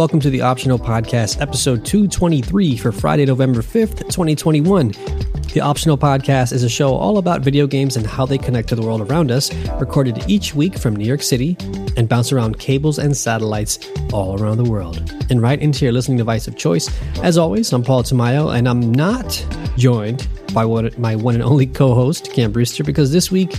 welcome to the Optional Podcast, episode 223 for Friday, November 5th, 2021. The Optional Podcast is a show all about video games and how they connect to the world around us, recorded each week from New York City and bounce around cables and satellites all around the world and right into your listening device of choice. As always, I'm Paul Tamayo, and I'm not joined by one, my one and only co host, Cam Brewster, because this week,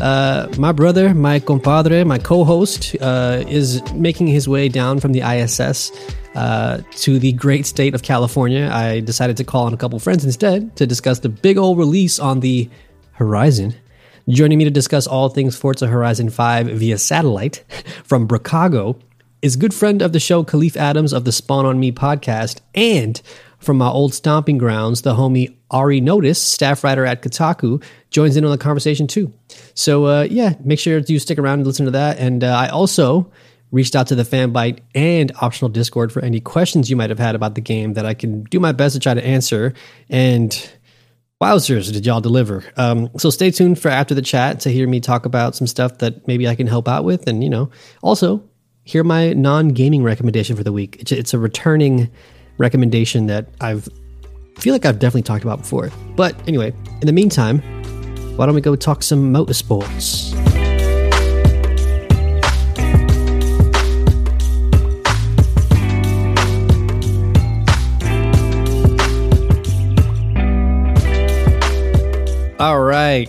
uh, my brother, my compadre, my co host, uh, is making his way down from the ISS uh, to the great state of California. I decided to call on a couple friends instead to discuss the big old release on the horizon. Joining me to discuss all things Forza Horizon 5 via satellite from Bricago is good friend of the show, Kahlief Adams of the Spawn on Me podcast, and from my old stomping grounds, the homie Ari Notis, staff writer at Kotaku, joins in on the conversation too. So, uh, yeah, make sure you stick around and listen to that. And uh, I also reached out to the Fanbyte and optional Discord for any questions you might have had about the game that I can do my best to try to answer. And wowzers, did y'all deliver? Um, so stay tuned for after the chat to hear me talk about some stuff that maybe I can help out with. And, you know, also hear my non gaming recommendation for the week. It's a returning recommendation that I've feel like I've definitely talked about before. But anyway, in the meantime, why don't we go talk some motorsports? All right,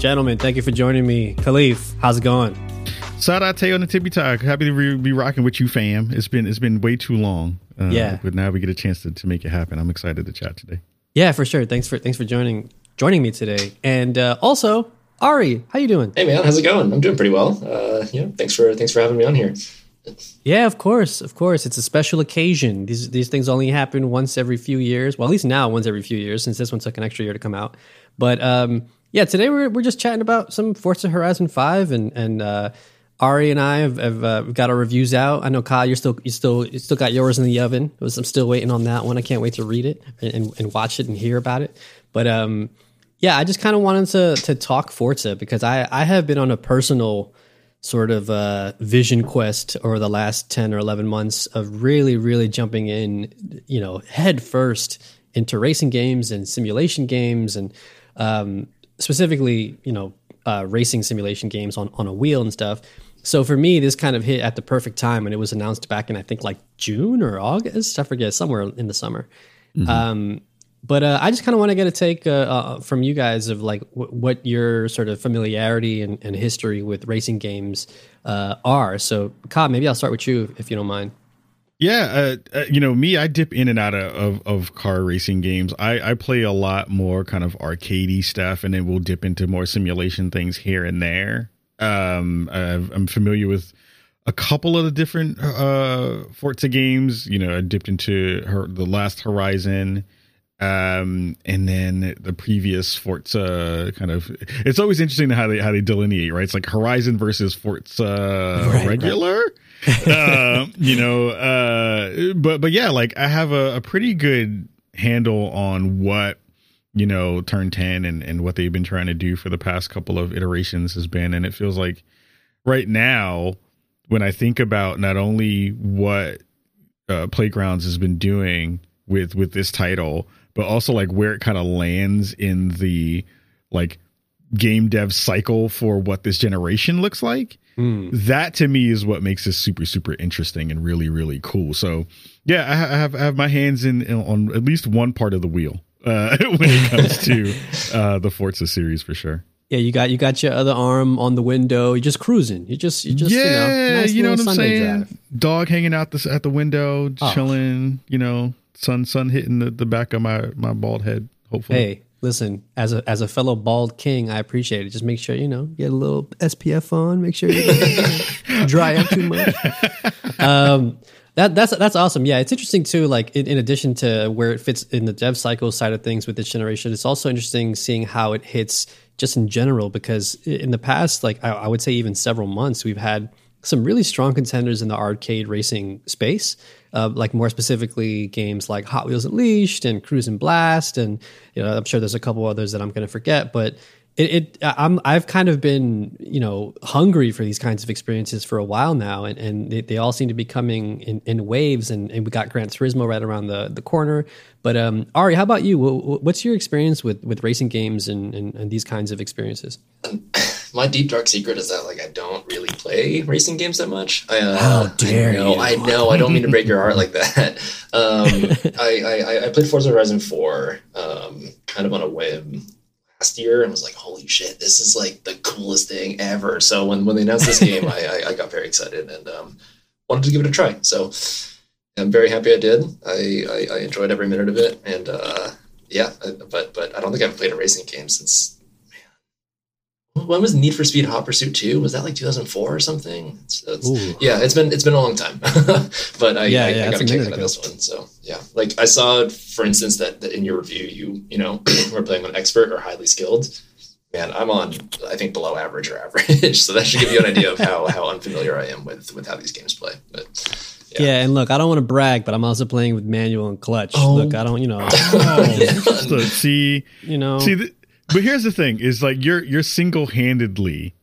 gentlemen, thank you for joining me. Kahlief, how's it going? Sadate on the tippy talk. Happy to be rocking with you, fam. It's been it's been way too long. Uh, yeah, but now we get a chance to, to make it happen. I'm excited to chat today. Yeah, for sure. Thanks for thanks for joining joining me today. And uh, also, Ari, how you doing? Hey man, how's it going? I'm doing pretty well. Uh, yeah, thanks for thanks for having me on here. Yeah, of course, of course. It's a special occasion. These these things only happen once every few years. Well, at least now, once every few years, since this one took an extra year to come out. But um, yeah, today we're we're just chatting about some Forza Horizon Five, and and uh, Ari and I have, have uh, got our reviews out. I know Kyle, you're still you still you still got yours in the oven. I'm still waiting on that one. I can't wait to read it and, and watch it and hear about it. But um, yeah, I just kind of wanted to to talk Forza because I I have been on a personal sort of uh, vision quest over the last 10 or 11 months of really really jumping in you know head first into racing games and simulation games and um, specifically you know uh, racing simulation games on, on a wheel and stuff so for me, this kind of hit at the perfect time when it was announced back in I think like June or August. I forget somewhere in the summer. Mm-hmm. Um, but uh, I just kind of want to get a take uh, uh, from you guys of like w- what your sort of familiarity and, and history with racing games uh, are. So, Cobb, maybe I'll start with you if you don't mind. Yeah, uh, uh, you know me, I dip in and out of, of, of, car racing games. I, I play a lot more kind of arcadey stuff, and then we'll dip into more simulation things here and there. Um, I'm familiar with a couple of the different uh, Forza games. You know, I dipped into her, the last Horizon, um, and then the previous Forza. Kind of, it's always interesting how they how they delineate, right? It's like Horizon versus Forza right, regular. Right. uh, you know, uh, but but yeah, like I have a, a pretty good handle on what you know, turn 10 and, and what they've been trying to do for the past couple of iterations has been. And it feels like right now, when I think about not only what uh, Playgrounds has been doing with with this title, but also like where it kind of lands in the like game dev cycle for what this generation looks like. Mm. That to me is what makes this super super interesting and really really cool. So yeah, I have I have my hands in, in on at least one part of the wheel uh, when it comes to uh, the Forza series for sure. Yeah, you got you got your other arm on the window. You're just cruising. You just you just yeah, you know, nice you know what I'm Sunday saying. Drive. Dog hanging out this at the window, oh. chilling. You know, sun sun hitting the, the back of my my bald head. Hopefully. Hey, listen, as a as a fellow bald king, I appreciate it. Just make sure you know get a little SPF on. Make sure you don't dry up too much. Um, that that's that's awesome. Yeah, it's interesting too. Like in, in, addition to where it fits in the dev cycle side of things with this generation, it's also interesting seeing how it hits just in general. Because in the past, like I, I would say, even several months, we've had some really strong contenders in the arcade racing space. Uh, like more specifically, games like Hot Wheels Unleashed and Cruis'n Blast, and you know, I'm sure there's a couple others that I'm going to forget, but it, it I'm I've kind of been you know hungry for these kinds of experiences for a while now, and, and they, they all seem to be coming in, in waves. And, and we got Gran Turismo right around the, the corner. But um, Ari, how about you? What's your experience with, with racing games and, and, and these kinds of experiences? My deep dark secret is that like I don't really play racing games that much. I, uh, How dare I know, you? I know. I don't mean to break your heart like that. Um, I, I I played Forza Horizon Four, um, kind of on a whim last year and was like, holy shit, this is like the coolest thing ever. So when, when they announced this game, I, I, I, got very excited and um, wanted to give it a try. So I'm very happy I did. I, I, I enjoyed every minute of it. And uh, yeah, but but I don't think I've played a racing game since when was Need for Speed Hot Pursuit 2? Was that like 2004 or something? It's, it's, yeah, it's been it's been a long time, but I, yeah, I, yeah, I got a kick out of this one. So yeah, like I saw, for instance, that, that in your review, you you know we're playing on expert or highly skilled. Man, I'm on I think below average or average, so that should give you an idea of how how unfamiliar I am with with how these games play. But yeah. yeah. and look, I don't want to brag, but I'm also playing with manual and clutch. Oh. Look, I don't, you know. Oh, yeah. so, see, you know, see, the, but here's the thing: is like you're you're single handedly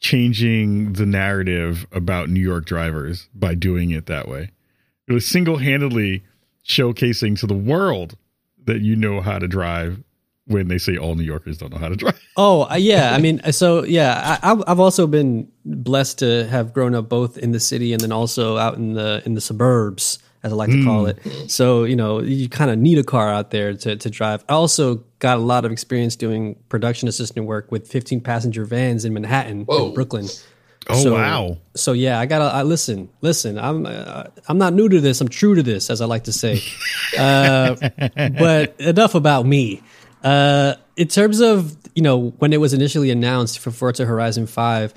changing the narrative about New York drivers by doing it that way. It was single handedly showcasing to the world that you know how to drive when they say all New Yorkers don't know how to drive. Oh uh, yeah, I mean, so yeah, I, I've also been blessed to have grown up both in the city and then also out in the in the suburbs as I like to call it. So, you know, you kind of need a car out there to, to drive. I also got a lot of experience doing production assistant work with 15 passenger vans in Manhattan, in Brooklyn. Oh so, wow! So yeah, I gotta I, listen, listen. I'm uh, I'm not new to this. I'm true to this, as I like to say. uh, but enough about me. Uh, in terms of you know when it was initially announced for Forza Horizon Five,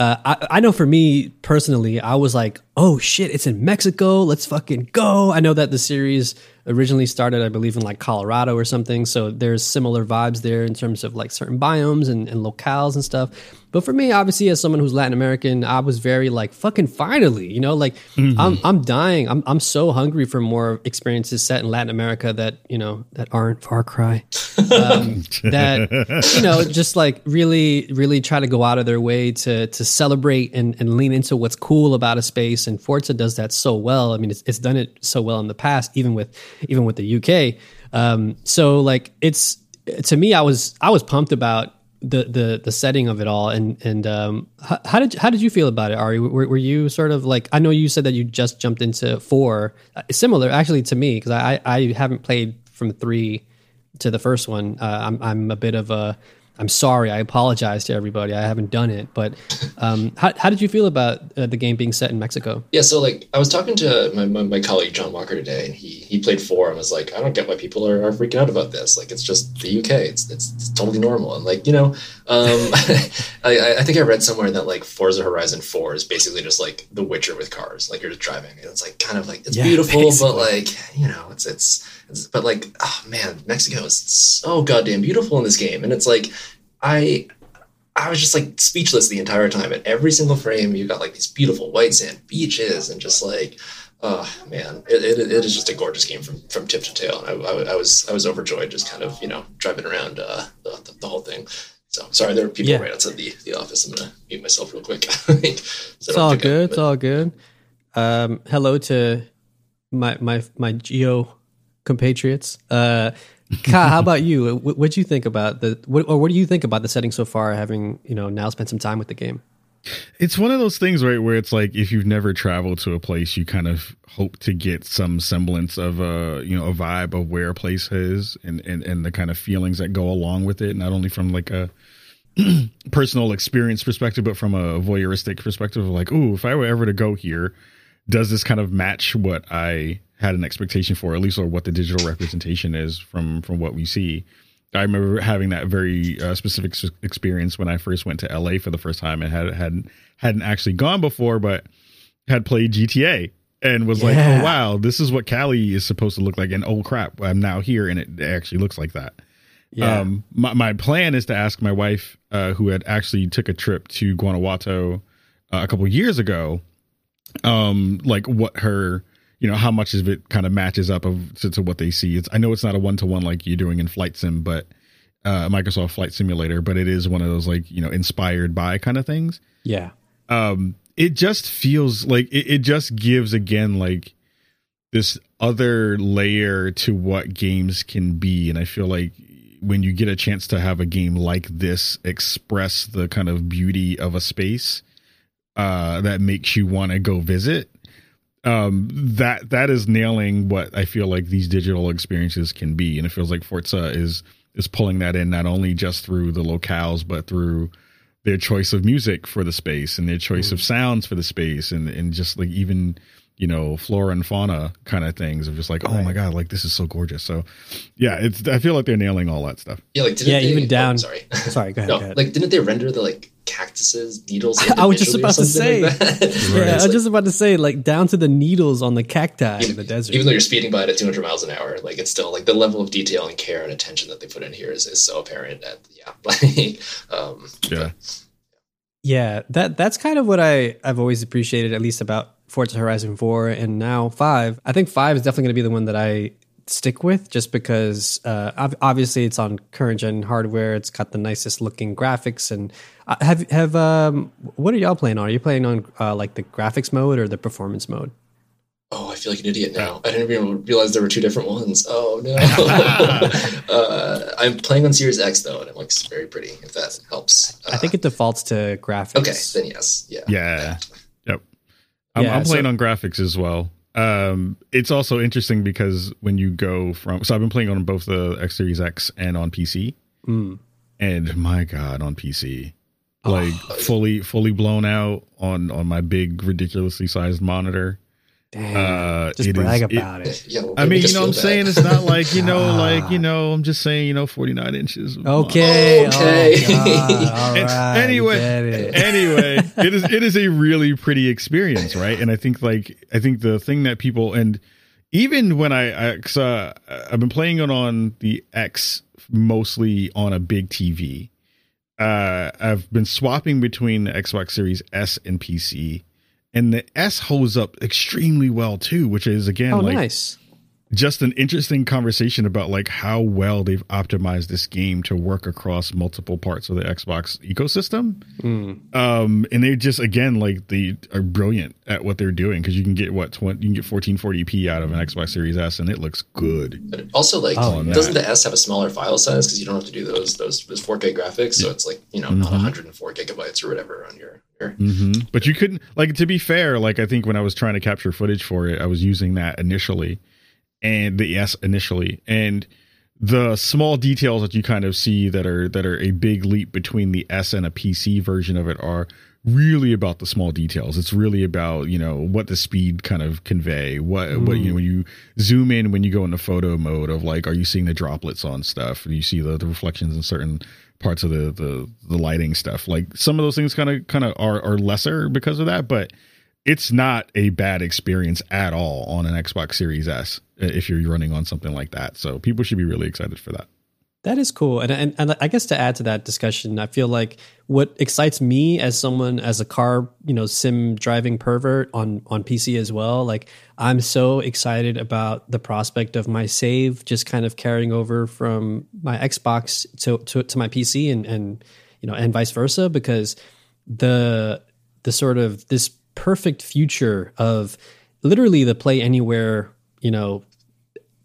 uh, I, I, know for me personally, I was like, oh shit, it's in Mexico. Let's fucking go. I know that the series originally started, I believe, in like Colorado or something. So there's similar vibes there in terms of like certain biomes and, and locales and stuff. But for me, obviously, as someone who's Latin American, I was very like, fucking finally, you know, like mm-hmm. I'm, I'm dying. I'm, I'm so hungry for more experiences set in Latin America that, you know, that aren't Far Cry. Um, that, you know, just like really, really try to go out of their way to, to celebrate and, and lean into what's cool about a space. And Forza does that so well. I mean, it's, it's done it so well in the past, even with, even with the UK. Um, so like it's, to me, I was, I was pumped about the the the setting of it all. And and um how, how, did how did you feel about it Ari? Were, were you sort of like I know you said that you just jumped into four. Uh, similar actually to me because I I haven't played from three to the first one. Uh, I'm I'm a bit of a I'm sorry. I apologize to everybody. I haven't done it, but um, how, how did you feel about uh, the game being set in Mexico? Yeah, so like I was talking to my, my, my, colleague John Walker today, and he he played four and was like, I don't get why people are, are freaking out about this. Like it's just the UK. It's it's, it's totally normal. And like you know, um, I I think I read somewhere that like Forza Horizon Four is basically just like The Witcher with cars. Like you're just driving, and it's like kind of like it's yeah, beautiful, basically. but like you know, it's it's but like oh man mexico is so goddamn beautiful in this game and it's like i i was just like speechless the entire time at every single frame you got like these beautiful white sand beaches and just like oh man it, it, it is just a gorgeous game from from tip to tail and I, I, I was i was overjoyed just kind of you know driving around uh, the, the, whole thing so sorry, there are people yeah. right outside the, the office. I'm gonna mute myself real quick. so it's all good. Up, it's all good. Um, hello to my my my geo compatriots. Uh, Ka, how about you? What do you think about the, what, or what do you think about the setting so far? Having you know now spent some time with the game. It's one of those things, right, where it's like if you've never traveled to a place, you kind of hope to get some semblance of a you know a vibe of where a place is and and and the kind of feelings that go along with it, not only from like a personal experience perspective, but from a voyeuristic perspective of like, oh, if I were ever to go here, does this kind of match what I had an expectation for, at least or what the digital representation is from from what we see. I remember having that very uh, specific experience when I first went to LA for the first time and had had hadn't actually gone before, but had played GTA and was yeah. like, "Oh wow, this is what Cali is supposed to look like." And oh crap, I'm now here, and it actually looks like that. Yeah. Um, my my plan is to ask my wife, uh, who had actually took a trip to Guanajuato uh, a couple years ago, um, like what her you know how much of it kind of matches up of to, to what they see. It's I know it's not a one to one like you're doing in flight sim, but uh, Microsoft Flight Simulator, but it is one of those like you know inspired by kind of things. Yeah. Um, it just feels like it, it just gives again like this other layer to what games can be, and I feel like when you get a chance to have a game like this express the kind of beauty of a space uh, that makes you want to go visit um that that is nailing what i feel like these digital experiences can be. And it feels like forza is is pulling that in not only just through the locales but through their choice of music for the space and their choice mm. of sounds for the space and and just like even you know flora and fauna kind of things of just like oh my god like this is so gorgeous. So yeah it's i feel like they're nailing all that stuff. Yeah like yeah they, even down oh, sorry. Sorry go ahead, no, go ahead, like didn't they render the like cactuses needles i was just about to say. like right. yeah i was like, just about to say like down to the needles on the cacti even, in the desert. even though you're speeding by it at 200 miles an hour like it's still like the level of detail and care and attention that they put in here is, is so apparent that yeah like um yeah. but, yeah that that's kind of what i i've always appreciated at least about Forza Horizon 4 and now 5. I think 5 is definitely going to be the one that I stick with just because uh, obviously it's on current gen hardware. It's got the nicest looking graphics and uh, have have um, what are y'all playing on? Are you playing on uh, like the graphics mode or the performance mode? Oh, I feel like an idiot now. I didn't even realize there were two different ones. Oh no! uh, I'm playing on Series X though, and it looks very pretty. If that helps. I think it defaults to graphics. Okay, then yes, yeah, yeah. I'm, Yeah, I'm playing so- on graphics as well. Um, it's also interesting because when you go from, so I've been playing on both the X Series X and on PC, Mm. and my God, on PC, Oh, like fully, fully blown out on on my big, ridiculously sized monitor. Damn. Uh, just brag is- about it. yeah. well, I mean, you know, what I'm feel saying it's not like you know, like Ah. you know, I'm just saying, you know, 49 inches. Okay. Okay. Oh, God. Right. anyway, it. anyway, it is it is a really pretty experience, right? And I think like I think the thing that people and even when I, I cause, uh, I've been playing it on the X mostly on a big TV. Uh, I've been swapping between the Xbox Series S and PC, and the S holds up extremely well too, which is again Oh, like nice. Just an interesting conversation about like how well they've optimized this game to work across multiple parts of the Xbox ecosystem. Mm. Um, and they just again like they are brilliant at what they're doing because you can get what 20, you can get 1440p out of an Xbox Series S and it looks good. But also, like, Oh, doesn't the S have a smaller file size because you don't have to do those those those 4K graphics? So it's like you know not Mhm. 104 gigabytes or whatever on your. your hmm But you couldn't like to be fair. Like I think when I was trying to capture footage for it, I was using that initially, and the S initially, and the small details that you kind of see that are that are a big leap between the S and a PC version of it are really about the small details. It's really about you know what the speed kind of convey. What what you know when you zoom in when you go into photo mode of like are you seeing the droplets on stuff? Do you see the, the reflections in certain parts of the the the lighting stuff? Like some of those things kind of kind of are are lesser because of that, but it's not a bad experience at all on an Xbox Series S uh, if you're running on something like that. So people should be really excited for that. That is cool, and, and and I guess to add to that discussion, I feel like what excites me as someone as a car, you know, sim driving pervert on on PC as well. Like I'm so excited about the prospect of my save just kind of carrying over from my Xbox to to, to my PC and and you know and vice versa because the the sort of this perfect future of literally the play anywhere you know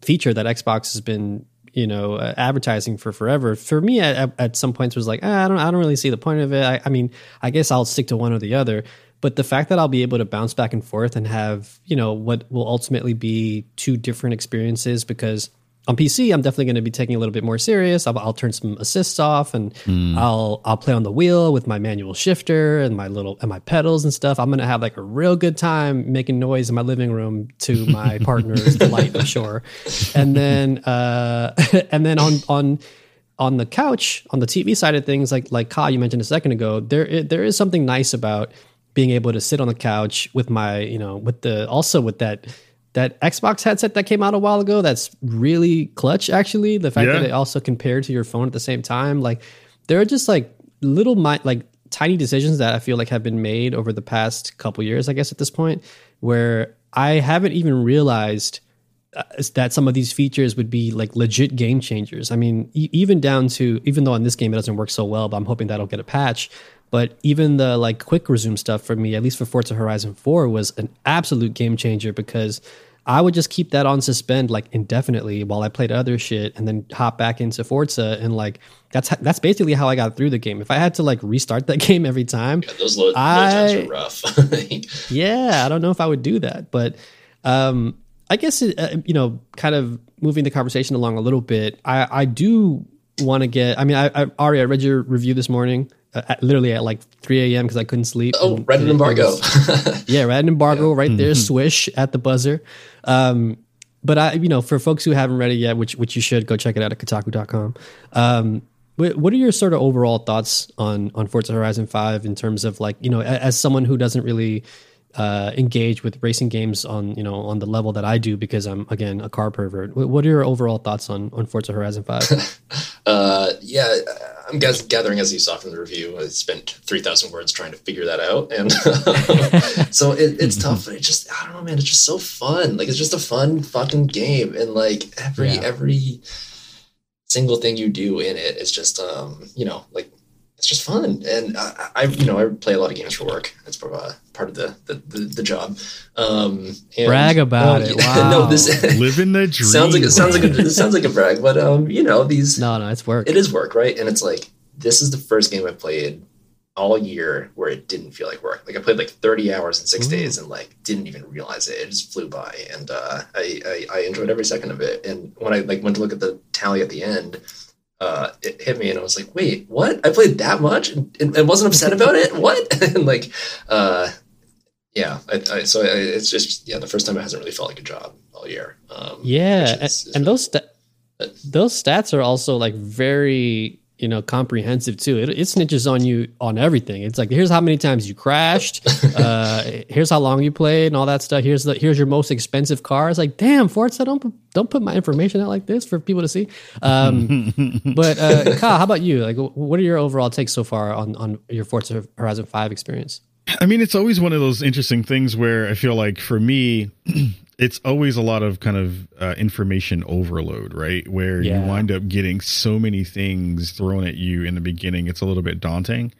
feature that Xbox has been you know uh, advertising for forever. For me, at, at some points was like ah, I don't I don't really see the point of it. I, I mean, I guess I'll stick to one or the other. But the fact that I'll be able to bounce back and forth and have you know what will ultimately be two different experiences because on PC I'm definitely going to be taking a little bit more serious. I'll, I'll turn some assists off and I'll I'll play on the wheel with my manual shifter and my little and my pedals and stuff. I'm going to have like a real good time making noise in my living room to my partner's delight, I'm sure. And then uh and then on on on the couch on the TV side of things, like like Ka you mentioned a second ago, there there is something nice about being able to sit on the couch with my you know with the also with that that Xbox headset that came out a while ago. That's really clutch, actually. The fact Yeah. that it also compared to your phone at the same time, like there are just like little mi- like tiny decisions that I feel like have been made over the past couple years, I guess at this point, where I haven't even realized uh, that some of these features would be like legit game changers. I mean, e- even down to even though in this game it doesn't work so well, but I'm hoping that'll get a patch. But even the like quick resume stuff for me, at least for Forza Horizon 4, was an absolute game changer because I would just keep that on suspend like indefinitely while I played other shit and then hop back into Forza and like that's that's basically how I got through the game. If I had to like restart that game every time, yeah, those load, I, times are rough. yeah, I don't know if I would do that, but um, I guess it, uh, you know, kind of moving the conversation along a little bit. I I do want to get. I mean, I, I Ari, I read your review this morning. At, literally at like 3 a.m. because I couldn't sleep. Oh, Reddit embargo. yeah, Reddit embargo yeah. right there, mm-hmm. swish at the buzzer. Um, but I, you know, for folks who haven't read it yet, which which you should go check it out at Kotaku.com. Um, what are your sort of overall thoughts on on Forza Horizon Five in terms of like you know, as someone who doesn't really uh, engage with racing games on you know on the level that I do because I'm again a car pervert. What are your overall thoughts on on Forza Horizon Five? uh, yeah, I'm guess, gathering as you saw from the review. I spent three thousand words trying to figure that out, and so it, it's tough. But it just I don't know, man. It's just so fun. Like it's just a fun fucking game, and like every yeah. every single thing you do in it is just um you know like it's just fun. And I, I, you know, I play a lot of games for work. That's part of, uh, part of the, the, the, the job. Um, and, brag about um, it. Wow. no, this living the dream. sounds like it sounds like a, it sounds like a brag, but um, you know, these. No, no, it's work. It is work, right? And it's like this is the first game I played all year where it didn't feel like work. Like I played like 30 hours in six Ooh. days and like didn't even realize it. It just flew by, and uh, I, I I enjoyed every second of it. And when I like went to look at the tally at the end uh, it hit me and I was like, wait, what? I played that much and, and wasn't upset about it? What? and like, uh, yeah, I, I, so I, it's just, yeah, the first time it hasn't really felt like a job all year. Um, yeah. Is, is and, those, sta- those stats are also like very you know comprehensive too. It, it snitches on you on everything. It's like here's how many times you crashed uh here's how long you played and all that stuff. Here's the here's your most expensive car. It's like damn forza don't don't put my information out like this for people to see. Um but uh Kyle, how about you? Like what are your overall takes so far on on your forza horizon 5 experience? I mean, it's always one of those interesting things where I feel like for me, it's always a lot of kind of uh, information overload, right? Where yeah. you wind up getting so many things thrown at you in the beginning, it's a little bit daunting.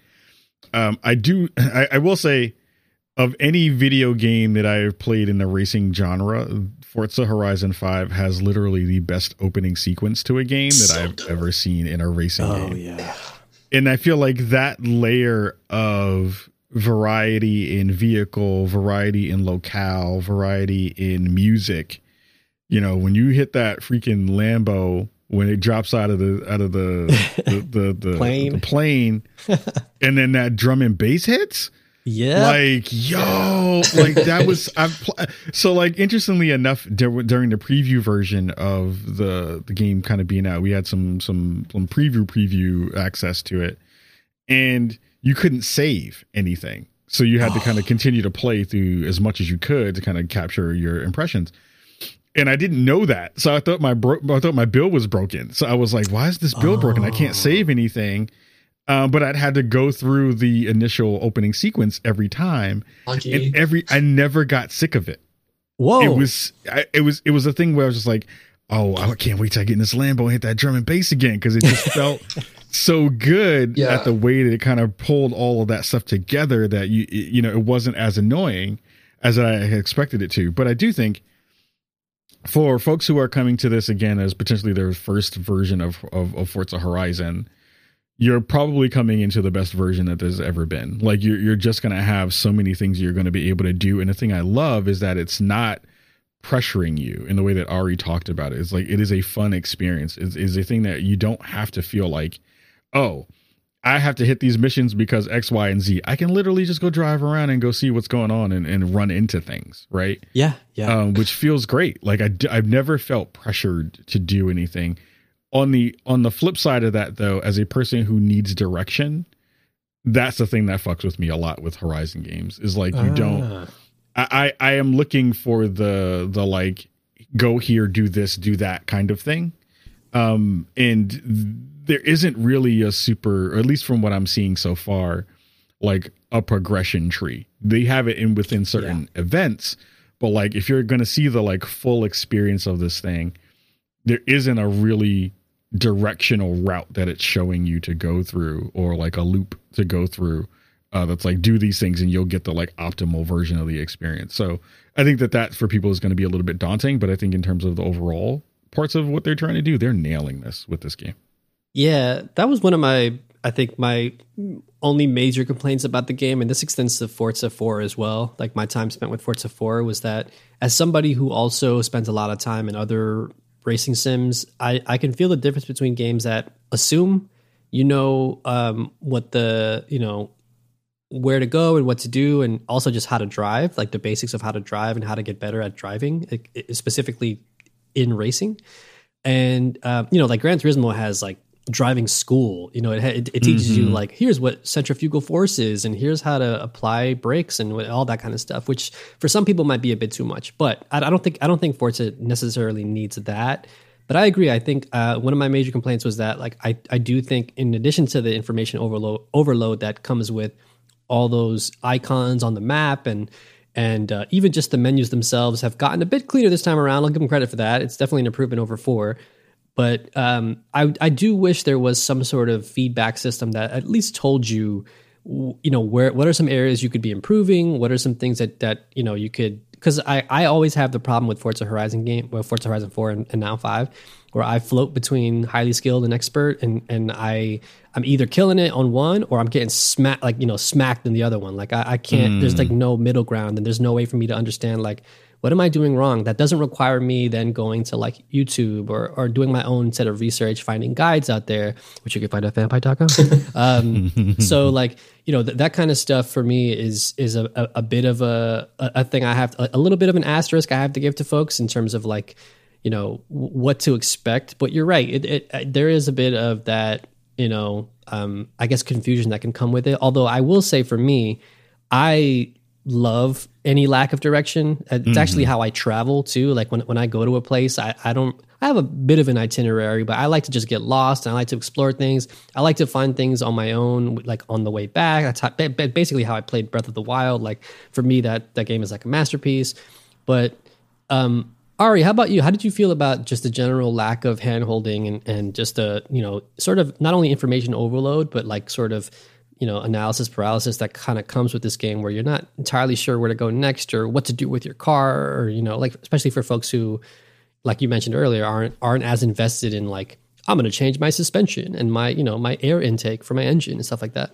Um, I do, I, I, will say, of any video game that I've played in the racing genre, Forza Horizon 5 has literally the best opening sequence to a game that so I've ever seen in a racing oh, game. yeah. And I feel like that layer of variety in vehicle, variety in locale, variety in music. You know, when you hit that freaking Lambo when it drops out of the out of the the, the, the plane, the plane and then that drum and bass hits. Yeah. Like, yo, like that was I've pl- so like interestingly enough during the preview version of the the game kind of being out, we had some some some preview preview access to it. And you couldn't save anything. So you had to kind of continue to play through as much as you could to kind of capture your impressions. And I didn't know that. So I thought my bro- I thought my bill was broken. So I was like, why is this bill oh. broken? I can't oh. save anything. Um, but I'd had to go through the initial opening sequence every time. Lucky. And every I never got sick of it. Whoa. It was I, it was it was a thing where I was just like, oh, I can't wait till I get in this Lambo and hit that drum and bass again because it just felt so good yeah. at the way that it kind of pulled all of that stuff together that you you know it wasn't as annoying as I expected it to. But I do think for folks who are coming to this again as potentially their first version of of, of Forza Horizon, you're probably coming into the best version that there's ever been. Like you're you're just gonna have so many things you're gonna be able to do. And the thing I love is that it's not pressuring you in the way that Ari talked about it. It's like it is a fun experience. It's, it's a thing that you don't have to feel like oh, I have to hit these missions because X, Y, and Z. I can literally just go drive around and go see what's going on and, and run into things, right? Yeah, yeah. Um, which feels great. Like I, I've never felt pressured to do anything. On the on the flip side of that, though, as a person who needs direction, that's the thing that fucks with me a lot with Horizon games. Is like you don't. Ah. I, I I am looking for the the like go here, do this, do that kind of thing. Um, and there isn't really a super, or at least from what I'm seeing so far, like a progression tree. They have it in within certain yeah. events, But like if you're going to see the like full experience of this thing, there isn't a really directional route that it's showing you to go through or like a loop to go through uh, that's like do these things and you'll get the like optimal version of the experience. So I think that that for people is going to be a little bit daunting, but I think in terms of the overall parts of what they're trying to do, they're nailing this with this game. Yeah, that was one of my I think my only major complaints about the game, and this extends to Forza 4 as well. Like my time spent with Forza 4 was that as somebody who also spends a lot of time in other racing sims, I, I can feel the difference between games that assume you know um, what the you know where to go and what to do, and also just how to drive, like the basics of how to drive and how to get better at driving, specifically in racing. And uh, you know, like Gran Turismo has like driving school. You know, it it, it teaches mm-hmm. you like here's what centrifugal force is, and here's how to apply brakes and all that kind of stuff. Which for some people might be a bit too much, but I, I don't think I don't think Forza necessarily needs that. But I agree. I think uh, one of my major complaints was that like I I do think in addition to the information overload overload that comes with all those icons on the map and and uh, even just the menus themselves have gotten a bit cleaner this time around. I'll give them credit for that. It's definitely an improvement over four. But um, I, I do wish there was some sort of feedback system that at least told you, you know, where what are some areas you could be improving? What are some things that that you know you could? Because I, I always have the problem with Forza Horizon game, well, Forza Horizon four and, and now five, where I float between highly skilled and expert, and and I I'm either killing it on one or I'm getting smacked like you know smacked in the other one. Like I, I can't. Mm. There's like no middle ground, and there's no way for me to understand like what am I doing wrong? That doesn't require me then going to like YouTube or, or doing my own set of research, finding guides out there, which you can find at fanbyte.com. um, so like, you know, th- that kind of stuff for me is, is a, a, a bit of a, a thing I have, to, a little bit of an asterisk I have to give to folks in terms of like, you know, what to expect. But you're right. It, it, uh, there is a bit of that, you know, um, I guess confusion that can come with it. Although I will say for me, I love any lack of direction. It's mm-hmm. actually how I travel too. Like when, when I go to a place, I, I don't, I have a bit of an itinerary, but I like to just get lost and I like to explore things. I like to find things on my own, like on the way back. That's basically how I played Breath of the Wild. Like for me, that, that game is like a masterpiece. But, um, Ari, how about you? How did you feel about just the general lack of handholding and, and just a, you know, sort of not only information overload, but like sort of you know analysis paralysis that kind of comes with this game where you're not entirely sure where to go next or what to do with your car or you know like especially for folks who like you mentioned earlier aren't aren't as invested in like i'm going to change my suspension and my you know my air intake for my engine and stuff like that.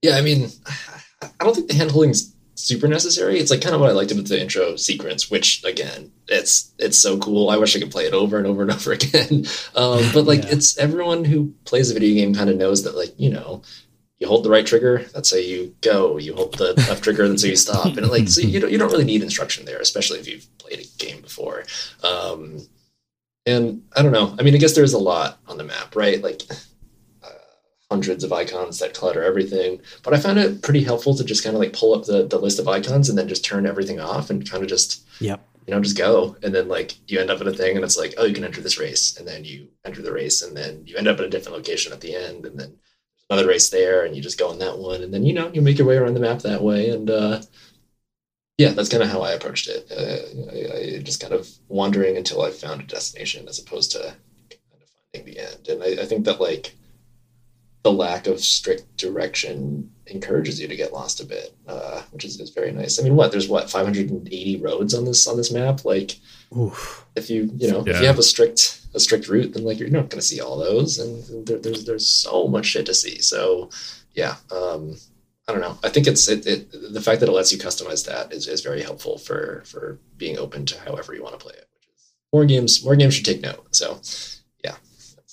Yeah i mean i don't think the handholding is super necessary. It's like kind of what i liked about the intro sequence which again it's it's so cool. I wish i could play it over and over and over again. Um, but like yeah. it's everyone who plays a video game kind of knows that like you know you hold the right trigger, that's how you go. You hold the left trigger, that's how you stop. And like, so you don't, you don't really need instruction there, especially if you've played a game before. Um, and I don't know. I mean, I guess there's a lot on the map, right? Like uh, hundreds of icons that clutter everything. But I found it pretty helpful to just kind of like pull up the, the list of icons and then just turn everything off and kind of just, yep. you know, just go. And then like you end up at a thing and it's like, oh, you can enter this race. And then you enter the race and then you end up at a different location at the end. And then another race there and you just go on that one and then you know you make your way around the map that way and uh, yeah that's kind of how i approached it uh, I, I, just kind of wandering until i found a destination as opposed to kind of finding the end and I, I think that like the lack of strict direction encourages you to get lost a bit, uh, which is, is very nice. I mean, what there's what 580 roads on this on this map. Like, Oof. If you you know yeah. if you have a strict a strict route, then like you're not going to see all those, and there, there's there's so much shit to see. So, yeah, um, I don't know. I think it's it, it the fact that it lets you customize that is, is very helpful for for being open to however you want to play it. Which is more games more games should take note. So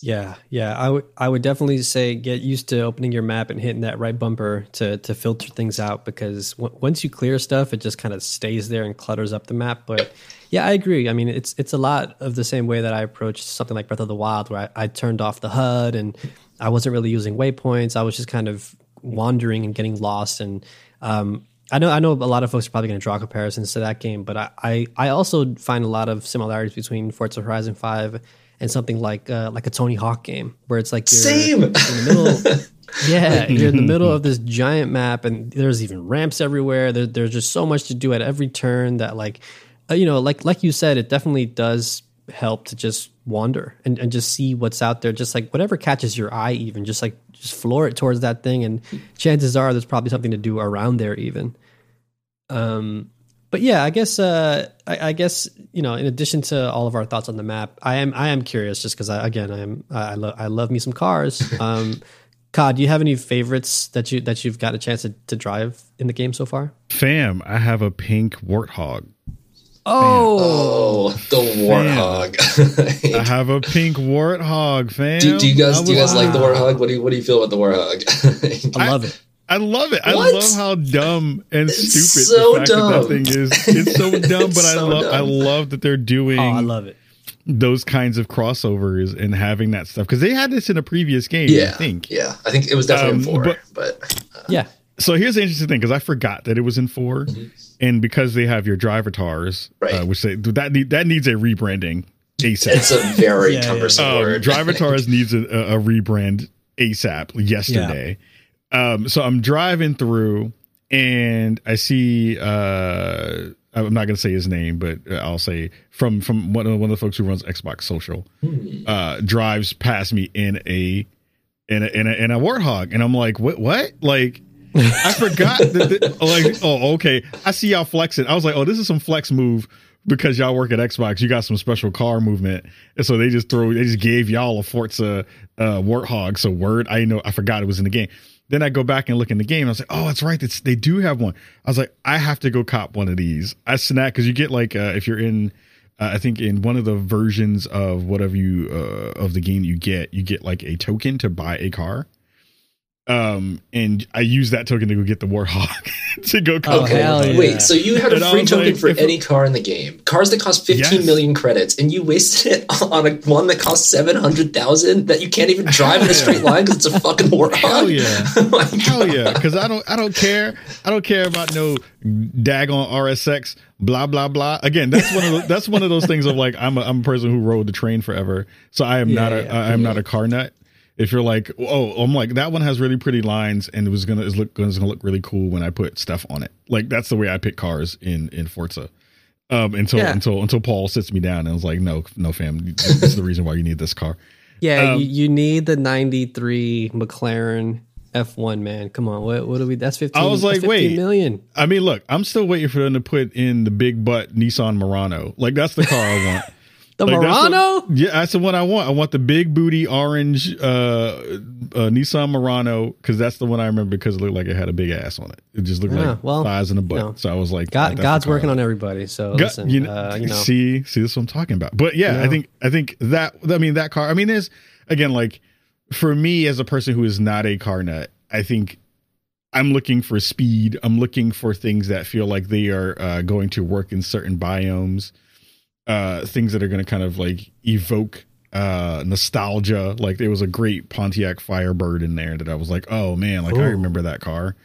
yeah, yeah, I would I would definitely say get used to opening your map and hitting that right bumper to to filter things out because w- once you clear stuff, it just kind of stays there and clutters up the map. But yeah, I agree. I mean, it's it's a lot of the same way that I approached something like Breath of the Wild, where I, I turned off the HUD and I wasn't really using waypoints. I was just kind of wandering and getting lost. And um, I know I know a lot of folks are probably going to draw comparisons to that game, but I, I I also find a lot of similarities between Forza Horizon Five and something like uh, like a Tony Hawk game where it's like you're Same. in the middle. yeah, you're in the middle of this giant map, and there's even ramps everywhere. There, there's just so much to do at every turn that like uh, you know, like like you said, it definitely does help to just wander and, and just see what's out there. Just like whatever catches your eye, even just like just floor it towards that thing, and chances are there's probably something to do around there, even. Um, but yeah, I guess uh, I, I, guess you know, in addition to all of our thoughts on the map, I am I am curious just because I again I am I love I love me some cars. Um, Cod, do you have any favorites that you that you've got a chance to, to drive in the game so far? Fam, I have a pink warthog. Oh, oh the warthog! I have a pink warthog, fam. Do, do you guys do you guys like the warthog? What do you what do you feel about the warthog? I love it. I love it. What? I love how dumb and it's stupid so the fact dumb. that, that thing is. It's so dumb, but so I love I love that they're doing. Oh, I love it. Those kinds of crossovers and having that stuff because they had this in a previous game. Yeah, I think. Yeah, I think it was definitely um, in four. But, but uh, yeah. So here's the interesting thing because I forgot that it was in 4 mm-hmm. and because they have your drivatars, right? Uh, which they, that need, that needs a rebranding ASAP. It's a very yeah, cumbersome yeah. Um, word. drivatars needs a, a, rebrand ASAP yesterday. Yeah. Um, so I'm driving through and I see uh I'm not gonna say his name, but I'll say from from one of, one of the folks who runs Xbox Social, hmm. uh, drives past me in a in a in a, in a warthog, and I'm like, what what like. I forgot that, like, oh, okay. I see y'all flexing. I was like, oh, this is some flex move because y'all work at Xbox. You got some special car movement, and so they just throw, they just gave y'all a Forza uh, Warthog. So word, I know, I forgot it was in the game. Then I go back and look in the game. I was like, oh, that's right. It's, they do have one. I was like, I have to go cop one of these. I snap because you get like uh, if you're in, uh, I think in one of the versions of whatever you uh, of the game you get, you get like a token to buy a car. Um, and I used that token to go get the Warhawk to go. Oh, hell yeah. Wait, so you had a free token like, for any car in the game? Cars that cost fifteen yes. million credits, and you wasted it on a one that costs seven hundred thousand that you can't even drive in a straight line because it's a fucking Warhawk. Hell yeah, oh hell yeah! Because I don't, I don't care. I don't care about no daggone RSX. Blah blah blah. Again, that's one of the, that's one of those things of like I'm a, I'm a person who rode the train forever, so I am yeah, not a yeah, I am yeah. not a car nut if you're like, oh, I'm like that one has really pretty lines and it was gonna is look gonna look really cool when I put stuff on it. Like that's the way I pick cars in in Forza. Um, until yeah. until until Paul sits me down and was like, no, no, fam, this is the reason why you need this car. Yeah, um, you, you, need the '93 McLaren F1, man. Come on, what what do we? That's 15. I was like, wait, million. I mean, look, I'm still waiting for them to put in the big butt Nissan Murano. Like that's the car I want. The like Murano? That's yeah, that's the one I want. I want the big booty orange uh, uh, Nissan Murano because that's the one I remember because it looked like it had a big ass on it. It just looked yeah, like well, thighs and a butt. So I was like, God, God's working on everybody. So God, listen, you, know, uh, you know, see, see, this is what I'm talking about. But yeah, know. I think, I think that, I mean, that car. I mean, there's again, like for me as a person who is not a car nut, I think I'm looking for speed. I'm looking for things that feel like they are uh, going to work in certain biomes uh, things that are going to kind of like evoke uh, nostalgia. Like there was a great Pontiac Firebird in there that I was like, oh man, like Ooh. I remember that car.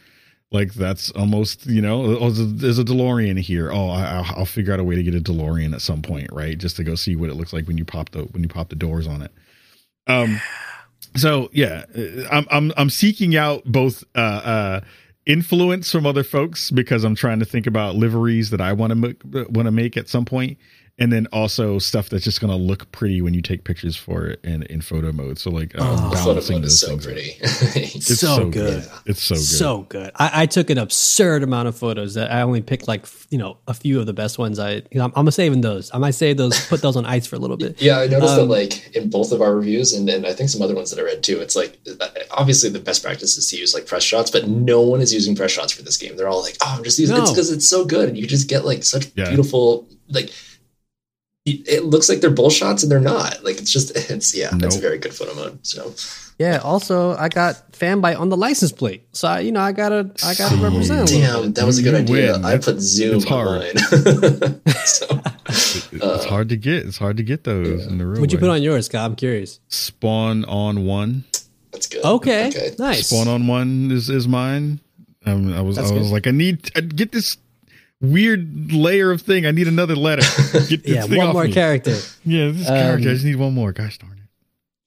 Like that's almost you know oh, there's a DeLorean here. Oh, I, will figure out a way to get a DeLorean at some point, right? Just to go see what it looks like when you pop the when you pop the doors on it. Um, so yeah, I'm I'm I'm seeking out both uh uh influence from other folks because I'm trying to think about liveries that I want to make want to make at some point and then also stuff that's just going to look pretty when you take pictures for it in, in photo mode. So like um, oh, balancing those so things. pretty. it's so, so good. good. It's so good. So good. I, I, took an absurd amount of photos that I only picked like you know a few of the best ones. I you know, I'm, I'm saving those. I might save those, put those on ice for a little bit. Yeah, I noticed um, that like in both of our reviews, and, and I think some other ones that I read too. It's like uh, obviously the best practice is to use like press shots, but no one is using press shots for this game. They're all like, oh, I'm just using no. it's because it's so good, and you just get like such yeah. beautiful like it looks like they're bull shots and they're not. Like it's just it's yeah, nope. it's a very good photo mode. So yeah. Also, I got fanbyte on the license plate, so I, you know I gotta I gotta represent. Damn, that was a good idea. Win. I put zoom it's hard. on so, uh, it's hard to get. It's hard to get those yeah. in the room. What'd you put on yours, Scott? I'm curious. Spawn on one. That's good. Okay, okay. nice. Spawn on one is is mine. Um, I was That's I was good. like I need I get this weird layer of thing. I need another letter. Get yeah, one more me. character. Yeah, this um, character. I just need one more. Gosh darn it.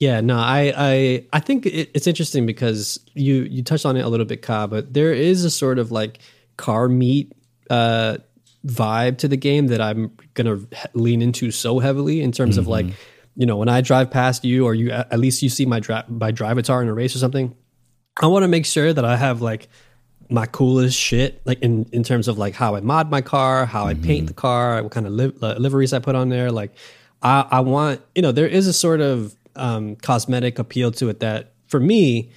Yeah, no, I I I think it, it's interesting because you you touched on it a little bit, Ka, but there is a sort of like car meet uh vibe to the game that I'm gonna lean into so heavily in terms mm-hmm. of like, you know, when I drive past you or you at least you see my dri- my drivatar in a race or something. I want to make sure that I have like my coolest shit, like in in terms of like how I mod my car, how mm-hmm. I paint the car, what kind of li- liveries I put on there. Like, I I want you know there is a sort of um, cosmetic appeal to it that for me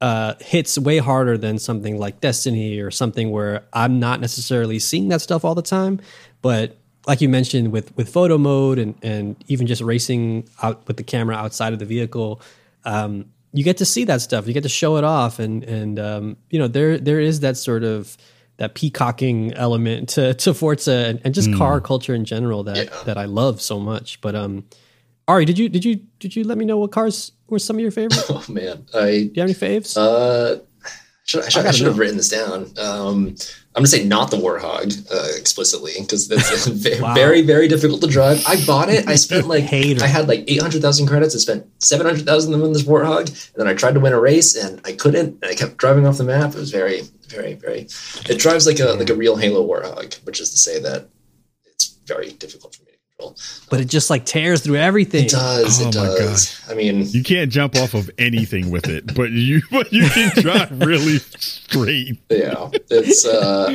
uh, hits way harder than something like Destiny or something where I'm not necessarily seeing that stuff all the time. But like you mentioned with with photo mode and and even just racing out with the camera outside of the vehicle, um, you get to see that stuff. You get to show it off, and and um, you know there there is that sort of that peacocking element to to Forza and, and just mm. car culture in general that yeah. that I love so much. But um, Ari, did you did you did you let me know what cars were some of your favorites? Oh man, I do you have any faves? Uh, should, I should, I should have written this down. Um, I'm gonna say not the Warthog uh, explicitly because that's very, wow. very very difficult to drive. I bought it. I spent like Hater. I had like 800,000 credits. I spent 700,000 of them on this Warthog, and then I tried to win a race and I couldn't. And I kept driving off the map. It was very very very. It drives like a like a real Halo Warthog, which is to say that it's very difficult for me but it just like tears through everything. It does. Oh it does. I mean, you can't jump off of anything with it, but you but you can drive really straight. Yeah, it's uh,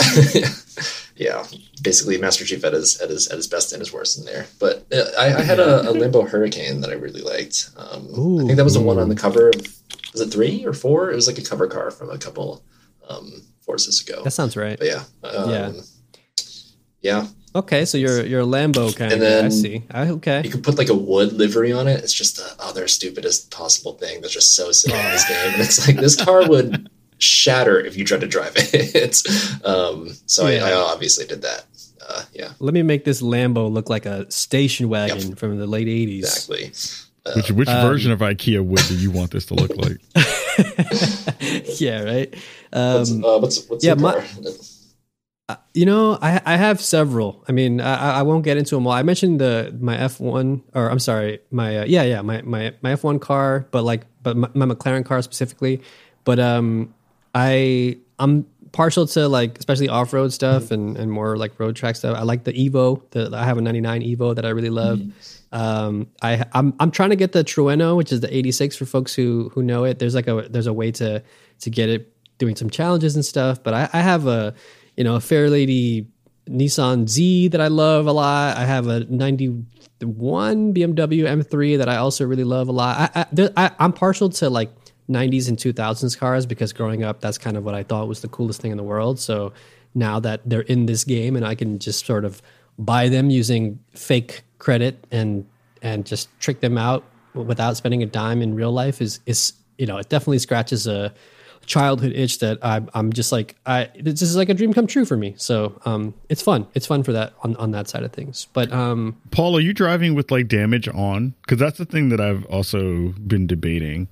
yeah, basically Master Chief at his at his at his best and his worst in there. But uh, I, I, had a, a, Lambo Huracán that I really liked. Um, Ooh, I think that was the one on the cover. Of, was it three or four? It was like a cover car from a couple um, Forzas ago. That sounds right. But yeah, um, yeah, yeah. Okay, so you're you're a Lambo kind and of. Then I see. I, okay. You can put like a wood livery on it. It's just the other stupidest possible thing that's just so silly in this game. And it's like this car would shatter if you tried to drive it. um, so yeah. I, I, obviously did that. Uh, yeah. Let me make this Lambo look like a station wagon yep. from the late '80s. Exactly. Uh, which which um, version of IKEA wood do you want this to look like? yeah, right. Um, what's, uh, what's, what's yeah, my, uh, you know, I I have several. I mean, I, I won't get into them all. I mentioned the my F one, or I'm sorry, my uh, yeah yeah my my my F one car, but like but my, my, McLaren car specifically. But um, I I'm partial to like especially off road stuff mm-hmm. and and more like road track stuff. I like the Evo. The I have a '99 Evo that I really love. Um, I I'm I'm trying to get the Trueno, which is the '86 for folks who who know it. There's like a there's a way to to get it doing some challenges and stuff. But I, I have a you know, a Fairlady Nissan Z that I love a lot. I have a 91 BMW M3 that I also really love a lot. I, I, I'm partial to like 90s and 2000s cars because growing up, that's kind of what I thought was the coolest thing in the world. So now that they're in this game and I can just sort of buy them using fake credit and and just trick them out without spending a dime in real life is is you know it definitely scratches a childhood itch that I'm, I'm just like I this is like a dream come true for me. So um, it's fun. It's fun for that on, on that side of things. But um, Paul, are you driving with like damage on? Because that's the thing that I've also been debating.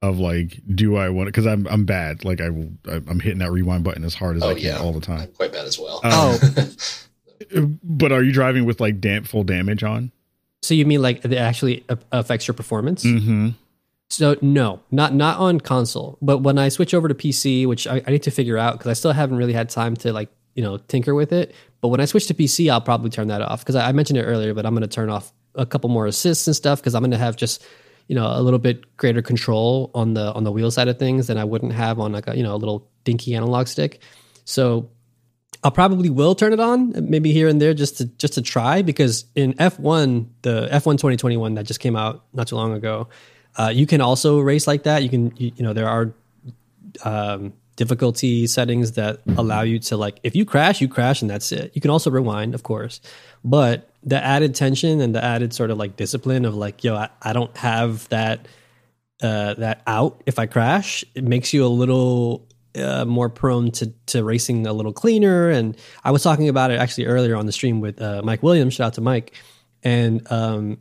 Of like, do I want it? Because I'm I'm bad. Like I will, I'm hitting that rewind button as hard as oh, I can yeah. all the time. I'm quite bad as well. Um, oh, but are you driving with like damp full damage on? So you mean like it actually affects your performance? Mm-hmm. So no, not not on console. But when I switch over to PC, which I, I need to figure out because I still haven't really had time to like you know tinker with it. But when I switch to PC, I'll probably turn that off because I, I, mentioned it earlier. But I'm going to turn off a couple more assists and stuff because I'm going to have just you know a little bit greater control on the on the wheel side of things than I wouldn't have on like a you know a little dinky analog stick. So I'll probably will turn it on maybe here and there just to just to try because in F1 the F1 2021 that just came out not too long ago uh, you can also race like that. You can, you, you know, there are um, difficulty settings that allow you to like, if you crash, you crash and that's it. You can also rewind, of course, but the added tension and the added sort of like discipline of like, yo, I, I don't have that uh, that out if I crash. It makes you a little uh, more prone to to racing a little cleaner. And I was talking about it actually earlier on the stream with uh, Mike Williams. Shout out to Mike. And um,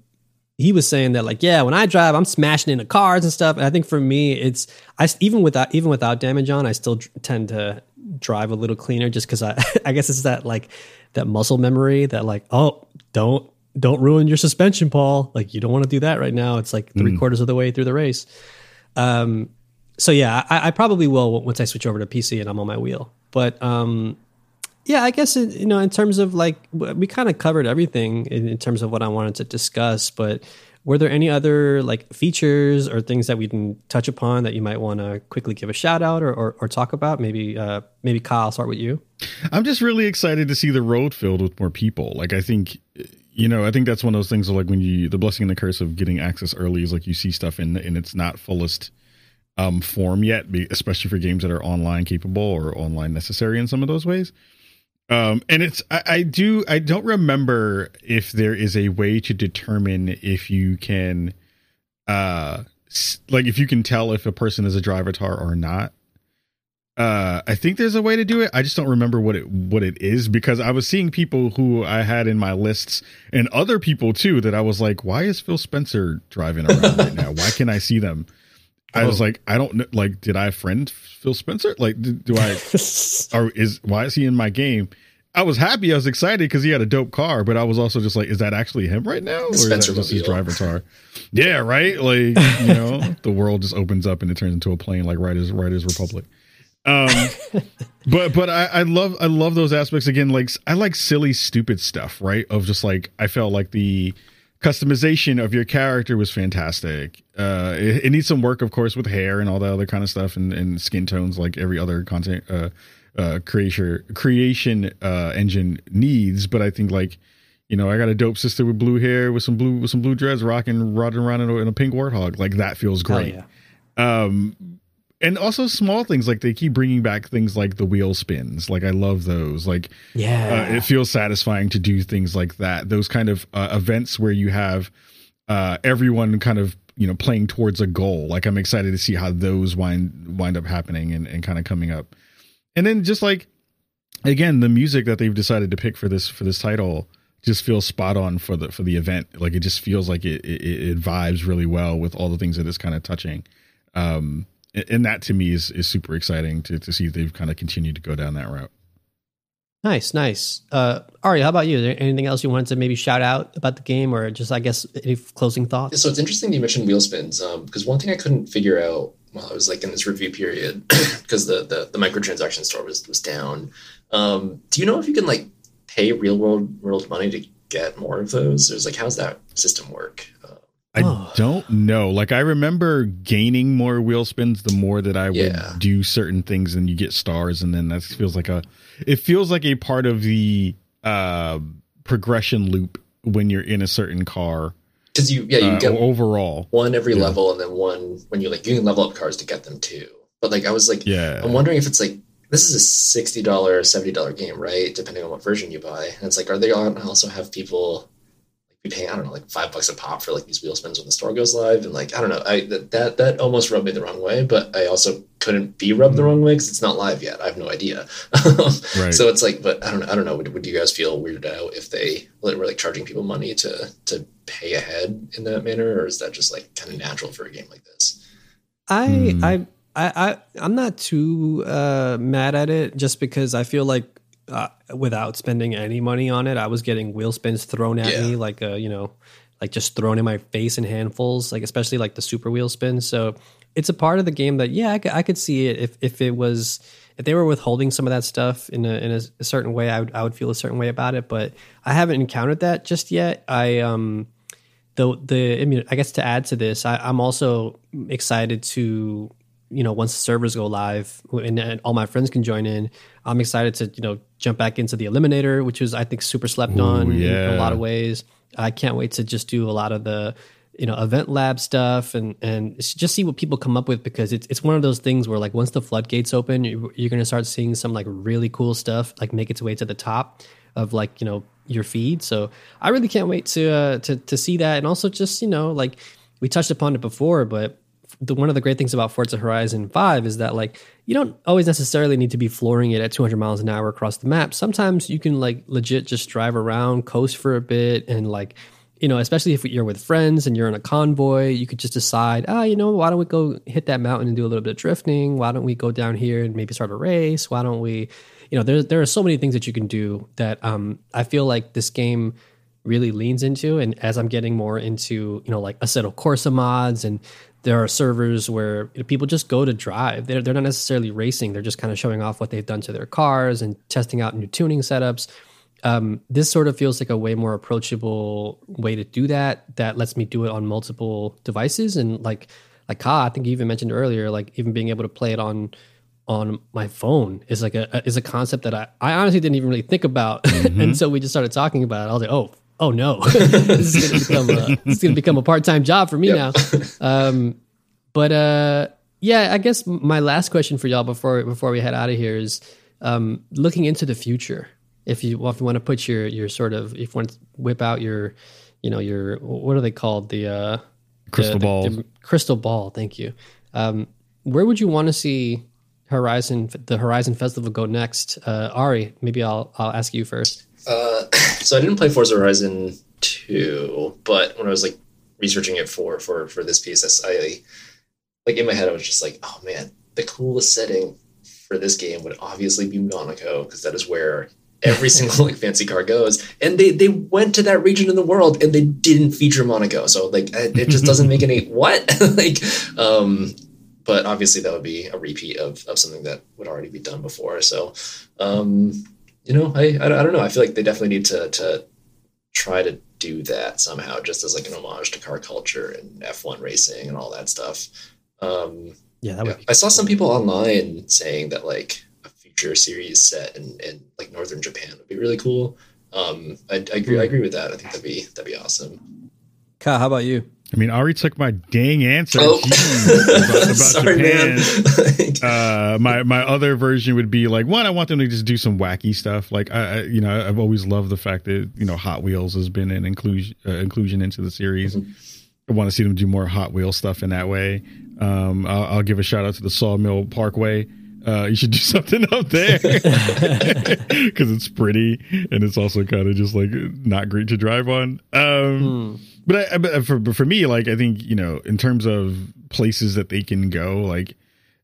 he was saying that like yeah when i drive i'm smashing into cars and stuff. And i think for me it's i even without even without damage on i still tend to drive a little cleaner just because i i guess it's that like that muscle memory that like oh don't don't ruin your suspension paul. Like you don't want to do that right now. It's like three mm. quarters of the way through the race. Um so yeah I, I probably will once i switch over to pc and i'm on my wheel. But um yeah, I guess you know, in terms of like we kind of covered everything in, in, terms of what I wanted to discuss. But were there any other like features or things that we didn't touch upon that you might want to quickly give a shout out or, or, or talk about? Maybe uh, maybe Kyle, I'll start with you. I'm just really excited to see the road filled with more people. Like I think you know, I think that's one of those things like when you the blessing and the curse of getting access early is like you see stuff in in its not fullest um, form yet, especially for games that are online capable or online necessary in some of those ways. Um, and it's I, I, do I don't remember if there is a way to determine if you can uh like if you can tell if a person is a drivatar or not. Uh, I think there's a way to do it. I just don't remember what it what it is because I was seeing people who I had in my lists and other people too that I was like, why is Phil Spencer driving around right now? Why can I see them? I was oh. like, I don't know. Like, did I friend Phil Spencer? Like, do, do I? or is why is he in my game? I was happy. I was excited because he had a dope car, but I was also just like, is that actually him right now, or Spencer is that just his drivatar? yeah, right. Like, you know, the world just opens up and it turns into a plane, like Riders Riders Republic. Um, but but I, I love I love those aspects again. Like I like silly, stupid stuff, right? Of just like I felt like the customization of your character was fantastic. Uh, it, it, needs some work, of course, with hair and all that other kind of stuff and, and skin tones, like every other content uh, uh, creation creation uh, engine needs. But I think like you know, I got a dope sister with blue hair with some blue with some blue dreads, rocking, riding around in a, in a pink warthog. Like that feels great. Yeah. Um, and also small things like they keep bringing back things like the wheel spins. Like i love those. Like yeah uh, it feels satisfying to do things like that. Those kind of uh, events where you have uh, everyone kind of you know playing towards a goal. Like i'm excited to see how those wind wind up happening and, and kind of coming up. And then just like again the music that they've decided to pick for this for this title just feels spot on for the for the event. Like it just feels like it it, it vibes really well with all the things that it's kind of touching. Um and that to me is is super exciting to to see if they've kind of continued to go down that route. Nice, nice. Uh, Ari, how about you? Is there anything else you wanted to maybe shout out about the game, or just I guess any closing thoughts? So it's interesting you mentioned wheel spins because um, one thing I couldn't figure out while I was like in this review period because the, the the microtransaction store was was down. Um, do you know if you can like pay real world world money to get more of those? Or is like how's that system work? I oh. don't know. Like I remember gaining more wheel spins the more that I would yeah. do certain things and you get stars and then that feels like a it feels like a part of the uh progression loop when you're in a certain car. Cuz you yeah, you uh, get overall one every yeah. level and then one when you like you can level up cars to get them too. But like I was like yeah. I'm wondering if it's like this is a $60 $70 game, right? Depending on what version you buy. And it's like are they on also have people be paying I don't know like five bucks a pop for like these wheel spins when the store goes live, and like I don't know, I that that almost rubbed me the wrong way, but I also couldn't be rubbed the wrong way because it's not live yet. I have no idea. right. So it's like, but I don't know. I don't know. Would, would you guys feel weirded out if they were like charging people money to to pay ahead in that manner, or is that just like kind of natural for a game like this? I mm. I. I, I I'm not too uh, mad at it just because I feel like uh, without spending any money on it. I was getting wheel spins thrown at yeah. me, like uh, you know, like just thrown in my face in handfuls, like especially like the super wheel spins. So it's a part of the game that yeah, I could, I could see it if if it was if they were withholding some of that stuff in a in a, a certain way, I would I would feel a certain way about it. But I haven't encountered that just yet. I um the the I mean I guess to add to this, I, I'm also excited to you know once the servers go live and, and, all my friends can join in i'm excited to you know jump back into the eliminator which was i think super slept Ooh, on yeah. in a lot of ways. I can't wait to just do a lot of the you know event lab stuff and and just see what people come up with because it's it's one of those things where like once the floodgates open you're, you're going to start seeing some like really cool stuff like make its way to the top of like you know your feed. So i really can't wait to uh to to see that. And also just you know like we touched upon it before but the, one of the great things about Forza Horizon 5 is that like you don't always necessarily need to be flooring it at 200 miles an hour across the map. Sometimes you can like legit just drive around, coast for a bit and like you know, especially if you're with friends and you're in a convoy, you could just decide, ah, oh, you know, why don't we go hit that mountain and do a little bit of drifting? Why don't we go down here and maybe start a race? Why don't we, you know, there there are so many things that you can do that um, I feel like this game really leans into. And as I'm getting more into, you know, like Assetto Corsa mods and there are servers where you know, people just go to drive. They're, they're not necessarily racing. They're just kind of showing off what they've done to their cars and testing out new tuning setups. Um, this sort of feels like a way more approachable way to do that. That lets me do it on multiple devices and like like Ka, I think you even mentioned earlier, like even being able to play it on on my phone is like a is a concept that I, I honestly didn't even really think about mm-hmm. until we just started talking about it. I was like, oh, oh no, this is gonna become a, this is gonna become a part time job for me yep. now. Um, but uh, yeah, I guess my last question for y'all before before we head out of here is um, looking into the future. If you well, if you want to put your your sort of if you want to whip out your you know your what are they called the uh, crystal the, ball the, the crystal ball. Thank you. Um, where would you want to see Horizon, the Horizon Festival go next? Uh, Ari, maybe I'll I'll ask you first. Uh, so I didn't play Forza Horizon two, but when I was like researching it for for for this piece, I like in my head I was just like, oh man, the coolest setting for this game would obviously be Monaco because that is where every single like fancy car goes and they they went to that region in the world and they didn't feature monaco so like it just doesn't make any what like um but obviously that would be a repeat of, of something that would already be done before. So, um, you know, I, I, I don't know. I feel like they definitely need to, to try to do that somehow, just as like an homage to car culture and F1 racing and all that stuff. Um, yeah, that would yeah. I saw some people online saying that like a future series set in, in like northern Japan would be really cool. Um, I, I agree. I agree with that. I think that'd be that'd be awesome. Ka, how about you? I mean, Ari took my dang answer oh. about, about Sorry, Japan. uh, my my other version would be like one. I want them to just do some wacky stuff. Like I, I you know, I've always loved the fact that you know Hot Wheels has been an inclusion uh, inclusion into the series. Mm-hmm. I want to see them do more Hot Wheel stuff in that way. Um, I'll, I'll, give a shout out to the Sawmill Parkway. Uh, you should do something up there because it's pretty and it's also kind of just like not great to drive on. Um, mm but, I, but for for me, like I think you know, in terms of places that they can go, like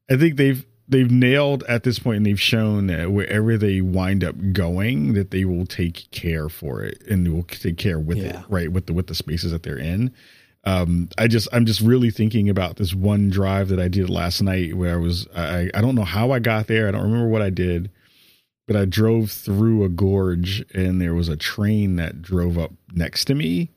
I think they've they've nailed at this point, and they've shown that wherever they wind up going, that they will take care for it and they will take care with yeah. it, right? With the with the spaces that they're in. Um, I just I'm just really thinking about this one drive that I did last night where I was I I don't know how I got there. I don't remember what I did, but I drove through a gorge and there was a train that drove up next to me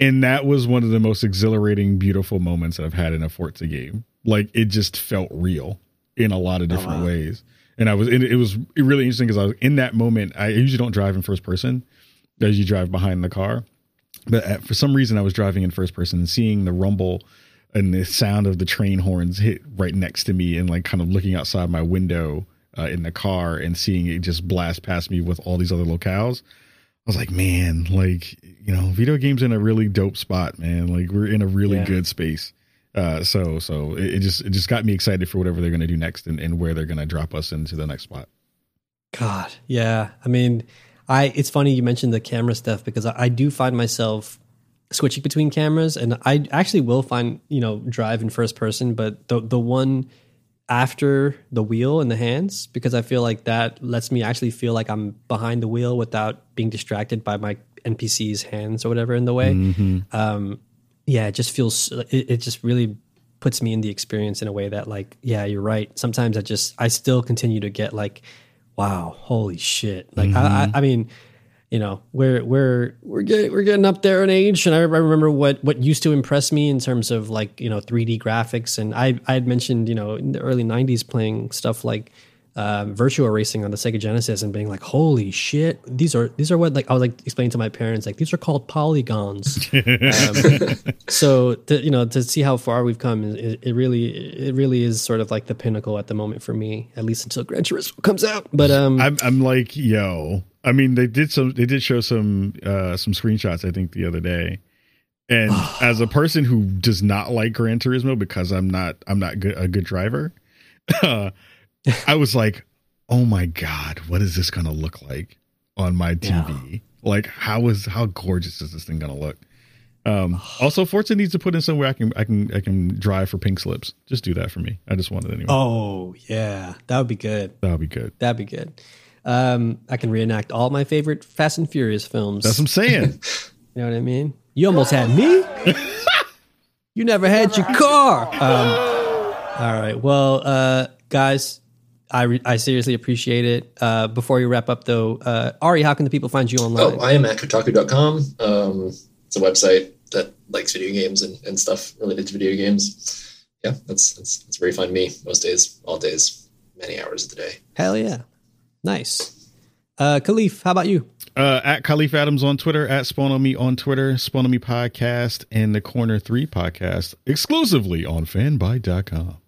and that was one of the most exhilarating, beautiful moments that I've had in a Forza game. Like it just felt real in a lot of oh, different oh, wow. ways. And I was, it, it was really interesting because I was in that moment. I usually don't drive in first person, as you drive behind the car. But at, for some reason, I was driving in first person and seeing the rumble and the sound of the train horns hit right next to me, and like kind of looking outside my window uh, in the car and seeing it just blast past me with all these other locales. I was like, man, like you know, video games in a really dope spot, man. Like we're in a really yeah. good space. Uh, so so it, it, just it just got me excited for whatever they're gonna do next and, and where they're gonna drop us into the next spot. God, yeah. I mean, I it's funny you mentioned the camera stuff because I, I do find myself switching between cameras, and I actually will find you know drive in first person, but the the one after the wheel in the hands because I feel like that lets me actually feel like I'm behind the wheel without being distracted by my NPC's hands or whatever in the way. Mm-hmm. Um, yeah, it just feels it, it, just really puts me in the experience in a way that like yeah, you're right. Sometimes I just I still continue to get like wow, holy shit. Like mm-hmm. I, I, I mean you know we're we're we're getting we're getting up there in age and I, I, remember what what used to impress me in terms of like you know 3d graphics and i i had mentioned you know in the early 90s playing stuff like uh, Virtua Racing on the Sega Genesis and being like, "Holy shit! These are these are what like I was like explaining to my parents like these are called polygons." um, so to, you know to see how far we've come, it, it, really it really is sort of like the pinnacle at the moment for me, at least until Gran Turismo comes out. But um, I'm I'm like, yo, I mean, they did some they did show some uh some screenshots I think the other day. And as a person who does not like Gran Turismo because I'm not I'm not good, a good driver. Uh, I was like, oh my god, what is this going to look like on my TV? Yeah. Like, how is how gorgeous is this thing going to look? Um, also, Forza needs to put in somewhere I can I can I can drive for pink slips. Just do that for me. I just want it anyway. Oh yeah, that would be good. That would be good. That'd be good. Um, I can reenact all my favorite Fast and Furious films. That's what I'm saying. you know what I mean? You almost had me. you never had your car. Um, all right. Well, uh, guys, I, re- I seriously appreciate it. Uh, before you wrap up, though, uh, Ari, how can the people find you online? Oh, I am at Kotaku.com. Um, it's a website that likes video games and, and stuff related to video games. Yeah, that's, that's that's where you find me most days, all days, many hours of the day. Hell yeah. Nice. Uh, Kahlief, how about you? Uh, at Kahlief Adams on Twitter, at Spawn on Me on Twitter, Spawn on Me podcast, and the Corner 3 podcast exclusively on fanbyte.com.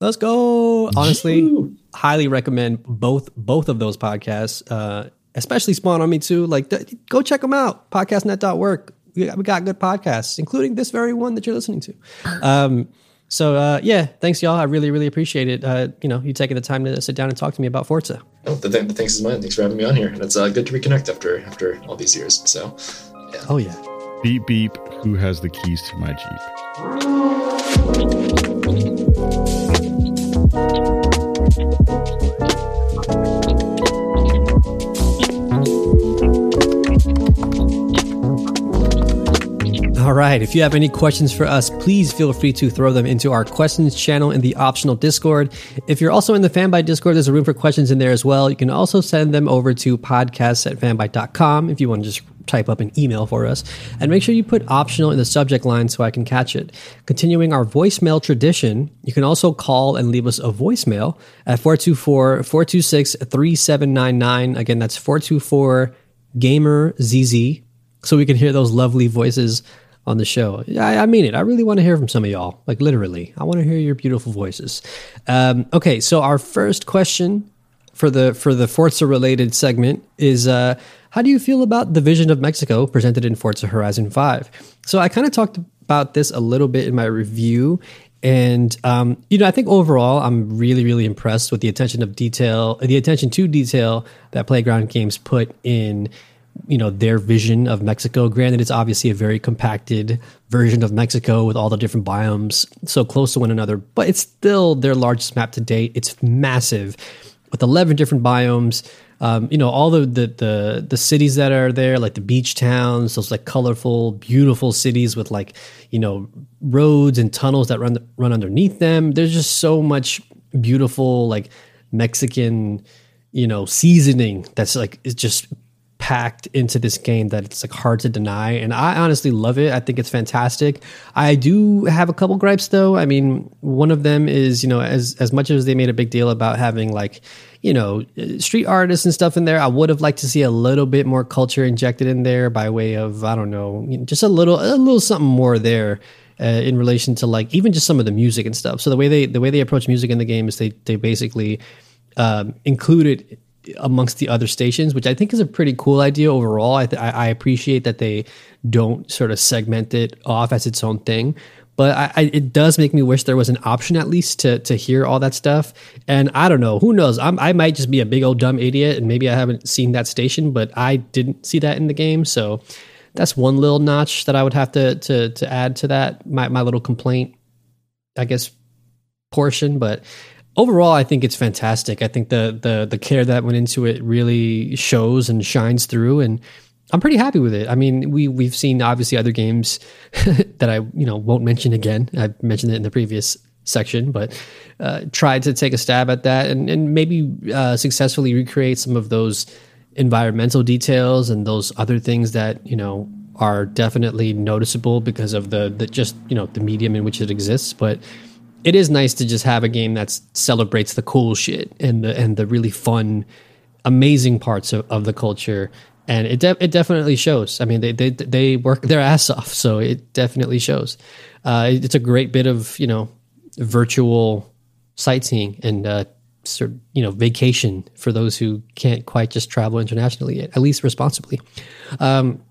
Let's go. Honestly, highly recommend both both of those podcasts, uh, especially Spawn on Me too. Like, th- go check them out. Podcastnet.work. We got, we got good podcasts, including this very one that you're listening to. Um, so uh, yeah, thanks y'all. I really really appreciate it. Uh, you know, you taking the time to sit down and talk to me about Forza. Oh, the, th- the thanks is mine. Thanks for having me on here, and it's uh, good to reconnect after after all these years. So, yeah. Oh yeah. Beep beep. Who has the keys to my All right. If you have any questions for us, please feel free to throw them into our questions channel in the optional Discord. If you're also in the Fanbyte Discord, there's a room for questions in there as well. You can also send them over to podcasts at fanbyte.com if you want to just type up an email for us. And make sure you put optional in the subject line so I can catch it. Continuing our voicemail tradition, you can also call and leave us a voicemail at 424 426 3799. Again, that's 424 Gamer ZZ. So we can hear those lovely voices on the show. I, I, mean it. I really want to hear from some of y'all. Like literally, I want to hear your beautiful voices. Um, okay, so our first question for the for the Forza related segment is uh, how do you feel about the vision of Mexico presented in Forza Horizon Five? So I kind of talked about this a little bit in my review. And um, you know, I think overall, I'm really, really impressed with the attention of detail, the attention to detail that Playground Games put in you know their vision of Mexico. Granted, it's obviously a very compacted version of Mexico with all the different biomes so close to one another, but it's still their largest map to date. It's massive with eleven different biomes. Um, you know all the, the the the cities that are there, like the beach towns, those like colorful, beautiful cities with like you know roads and tunnels that run run underneath them. There's just so much beautiful like Mexican you know seasoning that's like it's just packed into this game that it's like hard to deny and i honestly love it. I think it's fantastic. I do have a couple gripes though. I mean one of them is you know as as much as they made a big deal about having like you know street artists and stuff in there i would have liked to see a little bit more culture injected in there by way of i don't know just a little a little something more there uh, in relation to like even just some of the music and stuff. So the way they the way they approach music in the game is they they basically um, included amongst the other stations, which I think is a pretty cool idea overall. I, th- I appreciate that they don't sort of segment it off as its own thing. But I, I, it does make me wish there was an option at least to to hear all that stuff. And I don't know, who knows? I'm, I might just be a big old dumb idiot, and maybe I haven't seen that station, but I didn't see that in the game. So that's one little notch that I would have to to to add to that my my little complaint, I guess, portion. But overall, I think it's fantastic. I think the the the care that went into it really shows and shines through, and I'm pretty happy with it. I mean, we we've seen obviously other games that I you know won't mention again. I mentioned it in the previous section, but uh, tried to take a stab at that and and maybe uh, successfully recreate some of those environmental details and those other things that you know are definitely noticeable because of the the just you know the medium in which it exists, but it is nice to just have a game that celebrates the cool shit and the and the really fun, amazing parts of, of the culture. And it de- it definitely shows. I mean, they they they work their ass off, so it definitely shows. Uh, it's a great bit of you know virtual sightseeing and uh, sort you know vacation for those who can't quite just travel internationally yet, at least responsibly. Um,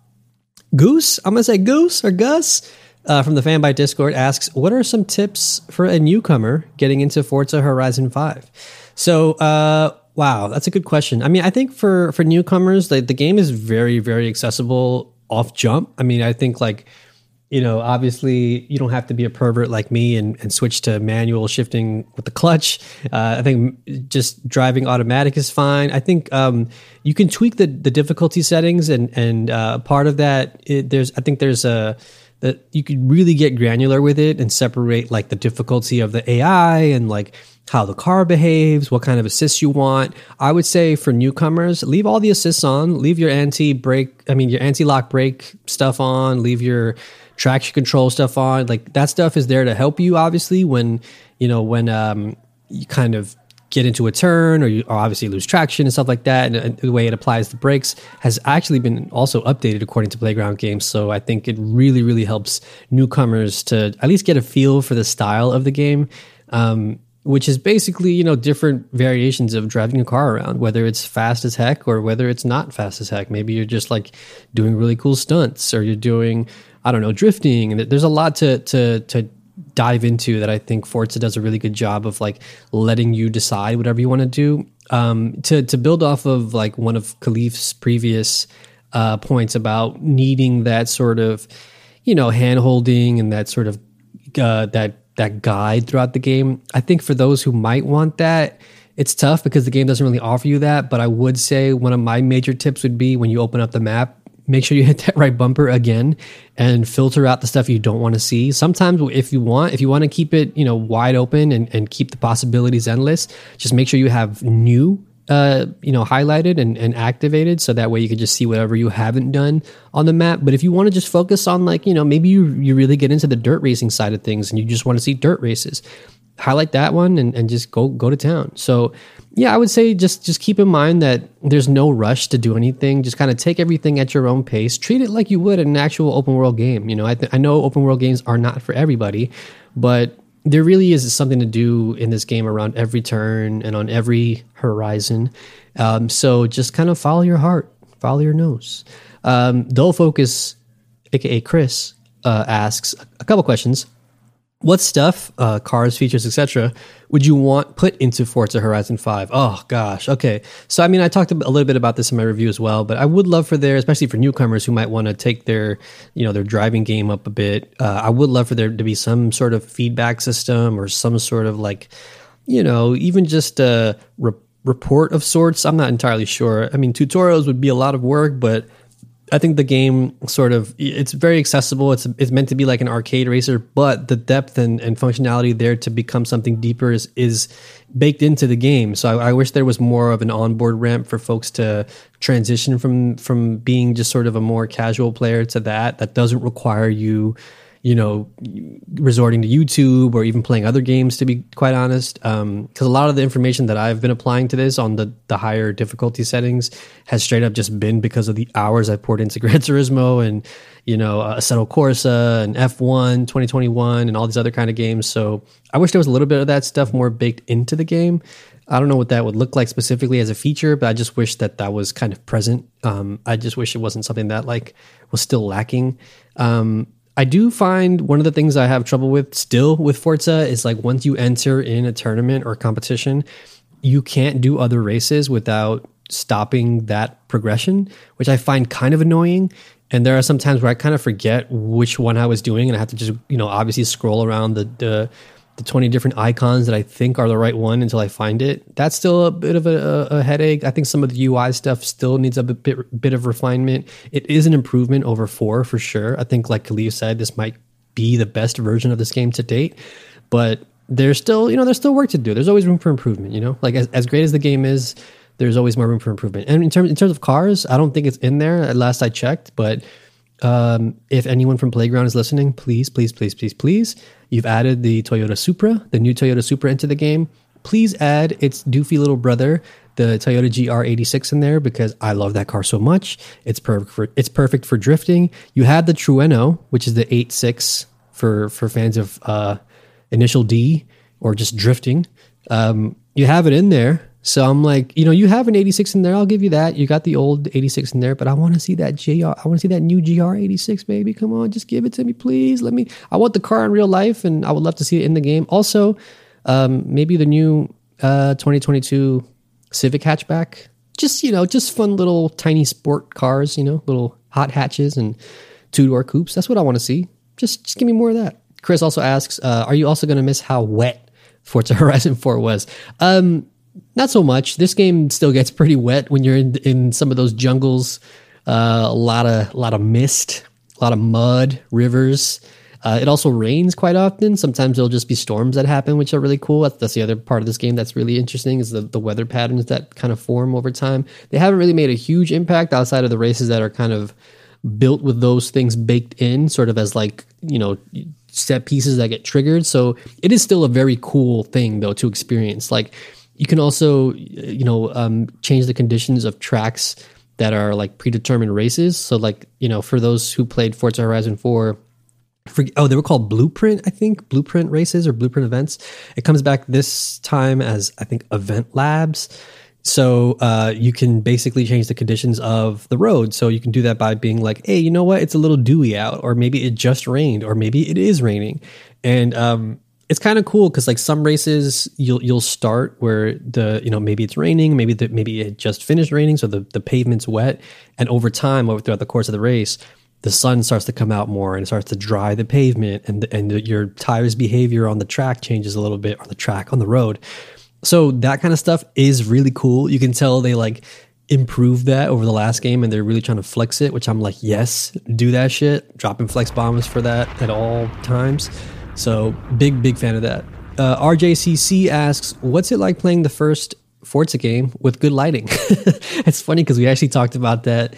Goose, I'm gonna say Goose or Gus uh, from the Fanbyte Discord asks, "What are some tips for a newcomer getting into Forza Horizon 5? So, uh, wow, that's a good question. I mean, I think for for newcomers, the, the game is very very accessible off jump. I mean, I think like you know, obviously you don't have to be a pervert like me and, and switch to manual shifting with the clutch. Uh, I think just driving automatic is fine. I think um, you can tweak the, the difficulty settings and and uh, part of that it, there's I think there's a that you could really get granular with it and separate like the difficulty of the AI and like how the car behaves, what kind of assists you want. I would say for newcomers, leave all the assists on, leave your anti brake, I mean, your anti lock brake stuff on, leave your traction control stuff on. Like that stuff is there to help you, obviously, when, you know, when um, you kind of get into a turn or you obviously lose traction and stuff like that. And, and, the way it applies the brakes has actually been also updated according to Playground Games. So I think it really, really helps newcomers to at least get a feel for the style of the game. Um, which is basically you know different variations of driving a car around whether it's fast as heck or whether it's not fast as heck maybe you're just like doing really cool stunts or you're doing i don't know drifting and there's a lot to to to dive into that i think forza does a really good job of like letting you decide whatever you want to do um, to to build off of like one of Kahlief's previous uh, points about needing that sort of you know hand holding and that sort of uh, that that guide throughout the game. I think for those who might want that, it's tough because the game doesn't really offer you that. But I would say one of my major tips would be when you open up the map, make sure you hit that right bumper again and filter out the stuff you don't want to see. Sometimes if you want, if you want to keep it, you know, wide open and, and keep the possibilities endless, just make sure you have new uh, you know, highlighted and, and activated so that way you can just see whatever you haven't done on the map. But if you want to just focus on like, you know, maybe you, you really get into the dirt racing side of things and you just want to see dirt races, highlight that one and, and just go go to town. So yeah, I would say just just keep in mind that there's no rush to do anything. Just kind of take everything at your own pace. Treat it like you would an actual open world game. You know, I, th- I know open world games are not for everybody, but there really is something to do in this game around every turn and on every horizon. Um, so just kind of follow your heart, follow your nose. Um, Dull Focus, aka Chris, uh, asks a couple questions what stuff, uh, cars, features, etc., would you want put into Forza Horizon 5? Oh gosh, okay. So I mean, I talked a little bit about this in my review as well, but I would love for there, especially for newcomers who might want to take their, you know, their driving game up a bit. Uh, I would love for there to be some sort of feedback system or some sort of like, you know, even just a re- report of sorts. I'm not entirely sure. I mean, tutorials would be a lot of work, but I think the game sort of it's very accessible. It's it's meant to be like an arcade racer, but the depth and, and functionality there to become something deeper is is baked into the game. So I, I wish there was more of an onboard ramp for folks to transition from from being just sort of a more casual player to that that doesn't require you you know, resorting to YouTube or even playing other games, to be quite honest. Because um, a lot of the information that I've been applying to this on the, the higher difficulty settings has straight up just been because of the hours I poured into Gran Turismo and, you know, uh, Assetto Corsa and F1 2021 and all these other kind of games. So I wish there was a little bit of that stuff more baked into the game. I don't know what that would look like specifically as a feature, but I just wish that that was kind of present. Um, I just wish it wasn't something that like was still lacking. Um, I do find one of the things I have trouble with still with Forza is like once you enter in a tournament or competition, you can't do other races without stopping that progression, which I find kind of annoying. And there are some times where I kind of forget which one I was doing, and I have to just, you know, obviously scroll around the the the 20 different icons that I think are the right one until I find it. That's still a bit of a, a headache. I think some of the UI stuff still needs a bit, bit of refinement. It is an improvement over four for sure. I think, like Kahlief said, this might be the best version of this game to date, but there's still, you know, there's still work to do. There's always room for improvement, you know, like as, as great as the game is, there's always more room for improvement. And in terms, in terms of cars, I don't think it's in there at last I checked, but um, if anyone from Playground is listening, please, please, please, please, please, you've added the Toyota Supra, the new Toyota Supra into the game. Please add its doofy little brother, the Toyota GR86 in there because I love that car so much. It's perfect for it's perfect for drifting. You have the Trueno, which is the 86 for for fans of uh, Initial D or just drifting. Um, you have it in there so I'm like, you know, you have an 86 in there. I'll give you that. You got the old 86 in there, but I want to see that JR. I want to see that new GR 86, baby. Come on, just give it to me, please. Let me. I want the car in real life, and I would love to see it in the game. Also, um, maybe the new uh, 2022 Civic hatchback. Just you know, just fun little tiny sport cars. You know, little hot hatches and two door coupes. That's what I want to see. just just give me more of that. Chris also asks, uh, are you also going to miss how wet Forza Horizon 4 was? Um, not so much. This game still gets pretty wet when you're in, in some of those jungles. Uh, a lot of a lot of mist, a lot of mud, rivers. Uh, it also rains quite often. Sometimes there'll just be storms that happen, which are really cool. That's, that's the other part of this game that's really interesting is the, the weather patterns that kind of form over time. They haven't really made a huge impact outside of the races that are kind of built with those things baked in, sort of as like, you know, set pieces that get triggered. So it is still a very cool thing though to experience. Like you can also, you know, um, change the conditions of tracks that are like predetermined races. So like, you know, for those who played Forza Horizon 4, for, oh, they were called Blueprint, I think, Blueprint races or Blueprint events. It comes back this time as I think Event Labs. So uh, you can basically change the conditions of the road. So you can do that by being like, hey, you know what? It's a little dewy out, or maybe it just rained, or maybe it is raining, and um, it's kind of cool because like some races you'll you'll start where the you know maybe it's raining, maybe the, maybe it just finished raining, so the the pavement's wet, and over time, over throughout the course of the race, the sun starts to come out more and it starts to dry the pavement and and your tires behavior on the track changes a little bit on the track on the road. So that kind of stuff is really cool. You can tell they like improved that over the last game and they're really trying to flex it which i'm like yes do that shit. Dropping flex bombs for that at all times so big big fan of that uh, rjcc asks what's it like playing the first forza game with good lighting it's funny because we actually talked about that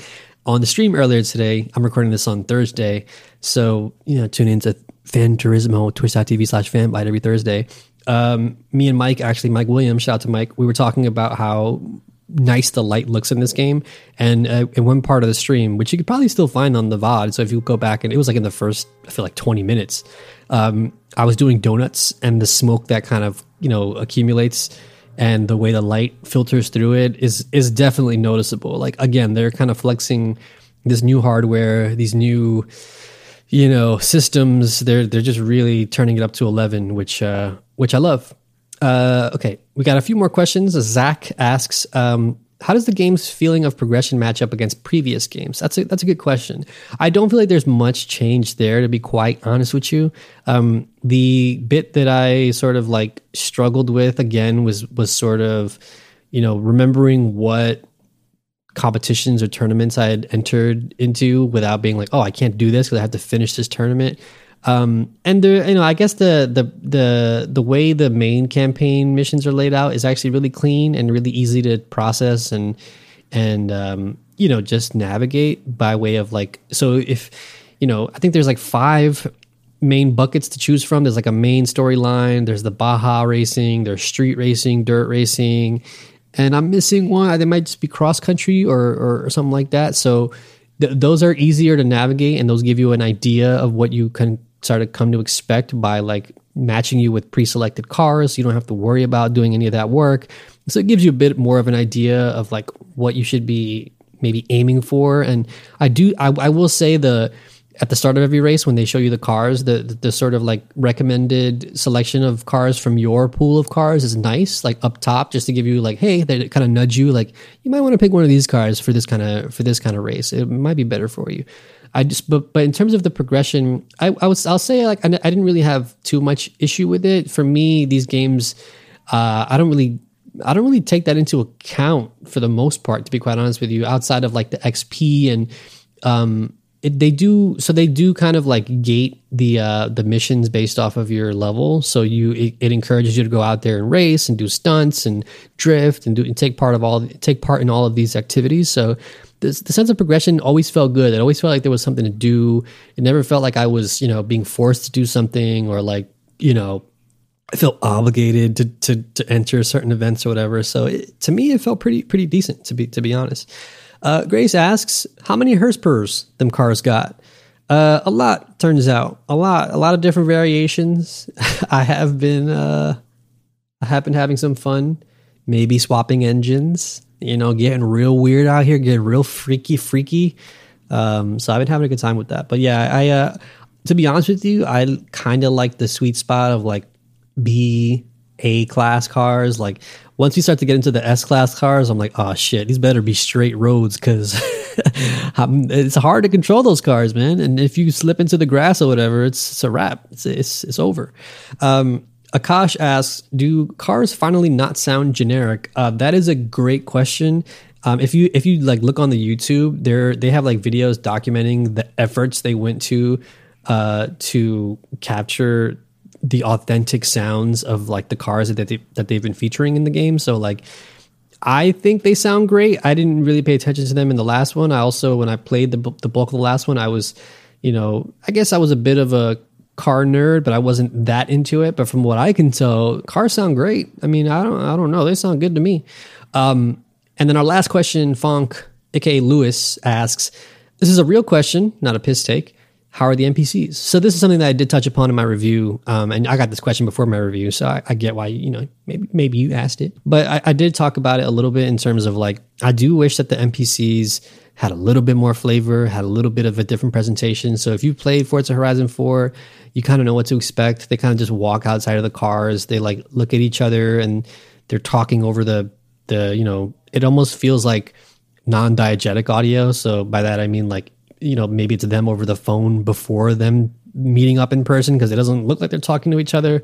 on the stream earlier today. I'm recording this on Thursday. So, you know, tune into Fan Turismo, twitch.tv slash fanbyte every Thursday. Um, me and Mike, actually, Mike Williams, shout out to Mike, we were talking about how nice the light looks in this game. And uh, in one part of the stream, which you could probably still find on the VOD. So if you go back and it was like in the first, I feel like 20 minutes, um, I was doing donuts and the smoke that kind of, you know, accumulates and the way the light filters through it is is definitely noticeable. Like again, they're kind of flexing this new hardware, these new you know systems. They're they're just really turning it up to eleven, which uh, which I love. Uh, okay, we got a few more questions. Zach asks, um, how does the game's feeling of progression match up against previous games? That's a that's a good question. I don't feel like there's much change there, to be quite honest with you. Um, the bit that I sort of like struggled with again was was sort of, you know, remembering what competitions or tournaments I had entered into without being like, oh, I can't do this because I have to finish this tournament. Um, and you know, I guess the the the the way the main campaign missions are laid out is actually really clean and really easy to process and and um, you know just navigate by way of like so if you know I think there's like five main buckets to choose from. There's like a main storyline. There's the Baja racing. There's street racing, dirt racing, and I'm missing one. They might just be cross country or, or, or something like that. So th- those are easier to navigate, and those give you an idea of what you can start to come to expect by like matching you with pre-selected cars. You don't have to worry about doing any of that work. So it gives you a bit more of an idea of like what you should be maybe aiming for. And I do, I, I will say the at the start of every race when they show you the cars, the, the, the sort of like recommended selection of cars from your pool of cars is nice, like up top, just to give you like, hey, they kind of nudge you, like you might want to pick one of these cars for this kind of for this kind of race. It might be better for you. I just but but in terms of the progression, I, I was I'll say like I, I didn't really have too much issue with it. For me, these games, uh, I don't really I don't really take that into account for the most part. To be quite honest with you, outside of like the XP and um, it, they do so they do kind of like gate the uh, the missions based off of your level. So you it, it, encourages you to go out there and race and do stunts and drift and do and take part of all take part in all of these activities. So the, the sense of progression always felt good. It always felt like there was something to do. It never felt like I was, you know, being forced to do something or like, you know, I felt obligated to to to enter certain events or whatever. So it, to me, it felt pretty pretty decent to be to be honest. Uh, Grace asks, how many HRSPers them cars got? Uh, a lot turns out, a lot, a lot of different variations. I have been, uh, I have been having some fun, maybe swapping engines you know, getting real weird out here, getting real freaky, freaky. Um, so I've been having a good time with that. But yeah, I, uh, to be honest with you, I kind of like the sweet spot of like B A class cars. Like once you start to get into the S class cars, I'm like, oh shit, these better be straight roads because it's hard to control those cars, man. And if you slip into the grass or whatever, it's, it's a wrap. It's it's, it's over. Um, Akash asks, "Do cars finally not sound generic?" Uh, that is a great question. Um, if you if you like look on the YouTube, there they have like videos documenting the efforts they went to uh, to capture the authentic sounds of like the cars that they that they've been featuring in the game. So like I think they sound great. I didn't really pay attention to them in the last one. I also when I played the the bulk of the last one, I was you know, I guess I was a bit of a car nerd, but I wasn't that into it. But from what I can tell, cars sound great. I mean, I don't I don't know. They sound good to me. Um, and then our last question, Fonk, aka Lewis, asks, This is a real question, not a piss take how are the NPCs? So this is something that I did touch upon in my review, um, and I got this question before my review, so I, I, get why you know maybe maybe you asked it, but I, I, did talk about it a little bit in terms of like I do wish that the NPCs had a little bit more flavor, had a little bit of a different presentation. So if you played Forza Horizon Four, you kind of know what to expect. They kind of just walk outside of the cars, they like look at each other, and they're talking over the the you know it almost feels like non-diegetic audio. So by that I mean like you know maybe it's them over the phone before them meeting up in person because it doesn't look like they're talking to each other.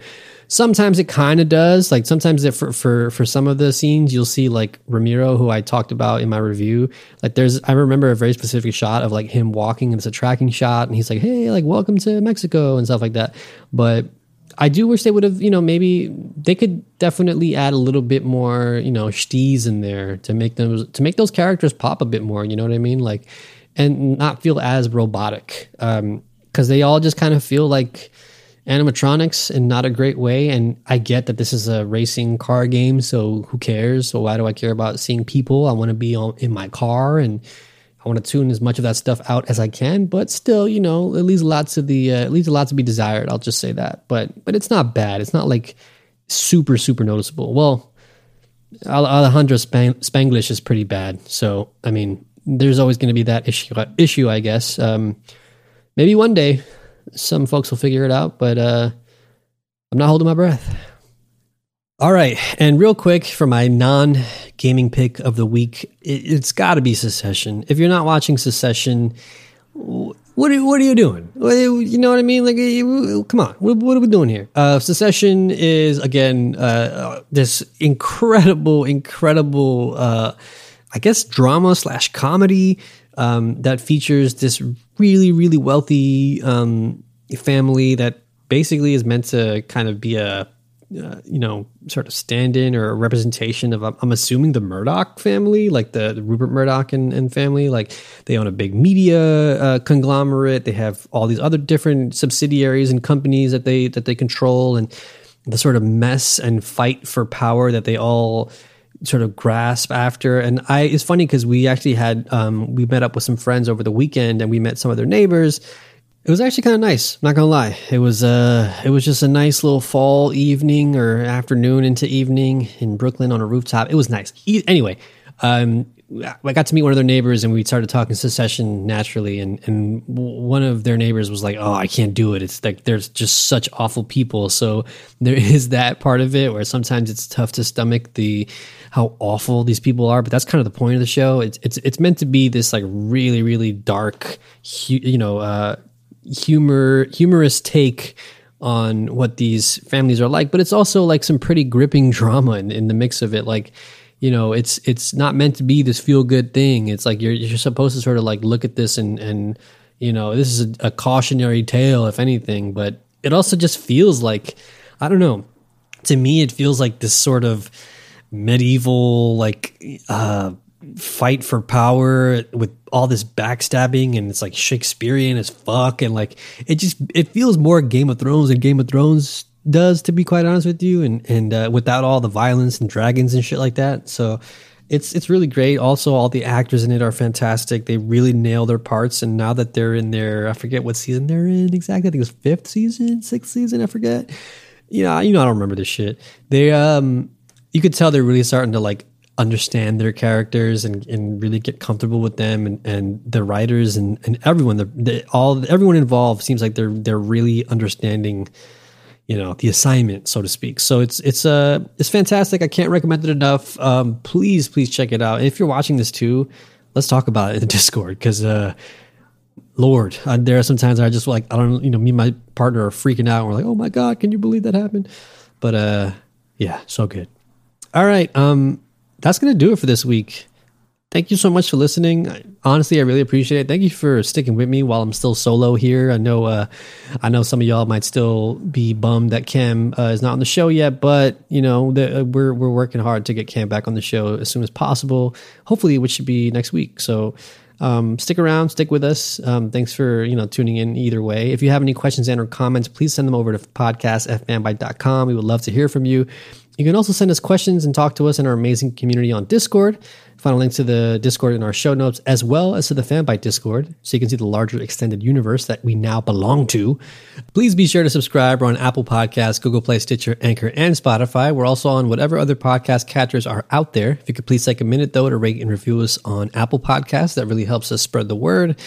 Sometimes it kind of does. Like sometimes for for for some of the scenes, you'll see like Ramiro, who I talked about in my review. Like there's, I remember a very specific shot of like him walking, and it's a tracking shot, and he's like, "Hey, like welcome to Mexico" and stuff like that. But I do wish they would have, you know, maybe they could definitely add a little bit more, you know, steez in there to make them to make those characters pop a bit more. You know what I mean? Like and not feel as robotic um, because they all just kind of feel like animatronics in not a great way and i get that this is a racing car game so who cares so why do i care about seeing people i want to be on, in my car and i want to tune as much of that stuff out as i can but still you know it leaves lots of the uh, it leaves a lot to be desired i'll just say that but but it's not bad it's not like super super noticeable well alejandro spanglish is pretty bad so i mean there's always going to be that issue. Issue, I guess. Um, maybe one day some folks will figure it out, but uh, I'm not holding my breath. All right, and real quick for my non-gaming pick of the week, it, has got to be Succession. If you're not watching Succession, what are, what are you doing? You know what I mean? Like, come on, what, what are we doing here? Uh, Succession is again uh, this incredible, incredible. Uh, I guess drama slash comedy um, that features this really really wealthy um, family that basically is meant to kind of be a uh, you know sort of stand-in or a representation of I'm assuming the Murdoch family, like the, the Rupert Murdoch and, and, family. Like they own a big media uh, conglomerate. They have all these other different subsidiaries and companies that they that they control, and the sort of mess and fight for power that they all sort of grasp after. And I, it's funny because we actually had, um, we met up with some friends over the weekend and we met some of their neighbors. It was actually kind of nice. Not gonna lie, it was uh, it was just a nice little fall evening or afternoon into evening in Brooklyn on a rooftop. It was nice. Anyway, um, I got to meet one of their neighbors and we started talking Succession naturally. And, and one of their neighbors was like, Oh, I can't do it. It's like, there's just such awful people. So there is that part of it where sometimes it's tough to stomach the, how awful these people are, but that's kind of the point of the show. It's it's it's meant to be this like really really dark, you know, uh, humor humorous take on what these families are like, but it's also like some pretty gripping drama in, in the mix of it. Like, you know, it's it's not meant to be this feel good thing. It's like you're you're supposed to sort of like look at this and and you know this is a, a cautionary tale if anything, but it also just feels like I don't know. To me, it feels like this sort of medieval like uh fight for power with all this backstabbing and it's like Shakespearean as fuck and like it just it feels more Game of Thrones than Game of Thrones does to be quite honest with you and and uh, without all the violence and dragons and shit like that. So it's it's really great. Also all the actors in it are fantastic. They really nail their parts and now that they're in their I forget what season they're in exactly. I think it was fifth season sixth season I forget. Yeah you know I don't remember this shit. They um you could tell they're really starting to like understand their characters and, and really get comfortable with them and, and the writers and, and everyone. The, the, all everyone involved seems like they're they're really understanding you know the assignment so to speak. So it's it's uh it's fantastic. I can't recommend it enough. Um please please check it out. And if you're watching this too let's talk about it in the discord because uh lord uh, there are some times i just like i don't you know me and my partner are freaking out. And we're like oh my god can you believe that happened? But uh yeah so good. All right um that's gonna do it for this week thank you so much for listening. Honestly, I really appreciate it. Thank you for sticking with me while I'm still solo here. I know, uh, I know some of y'all might still be bummed that Cam uh, is not on the show yet, but you know, the, uh, we're we're working hard to get Cam back on the show as soon as possible. Hopefully, which should be next week. So. Um, stick around, stick with us. Um, thanks for you know tuning in either way. If you have any questions and or comments, please send them over to podcast at fanbyte.com. We would love to hear from you. You can also send us questions and talk to us in our amazing community on Discord. Find a link to the Discord in our show notes, as well as to the Fanbyte Discord, so you can see the larger extended universe that we now belong to. Please be sure to subscribe. We're on Apple Podcasts, Google Play, Stitcher, Anchor, and Spotify. We're also on whatever other podcast catchers are out there. If you could please take a minute, though, to rate and review us on Apple Podcasts, that really helps us spread the word.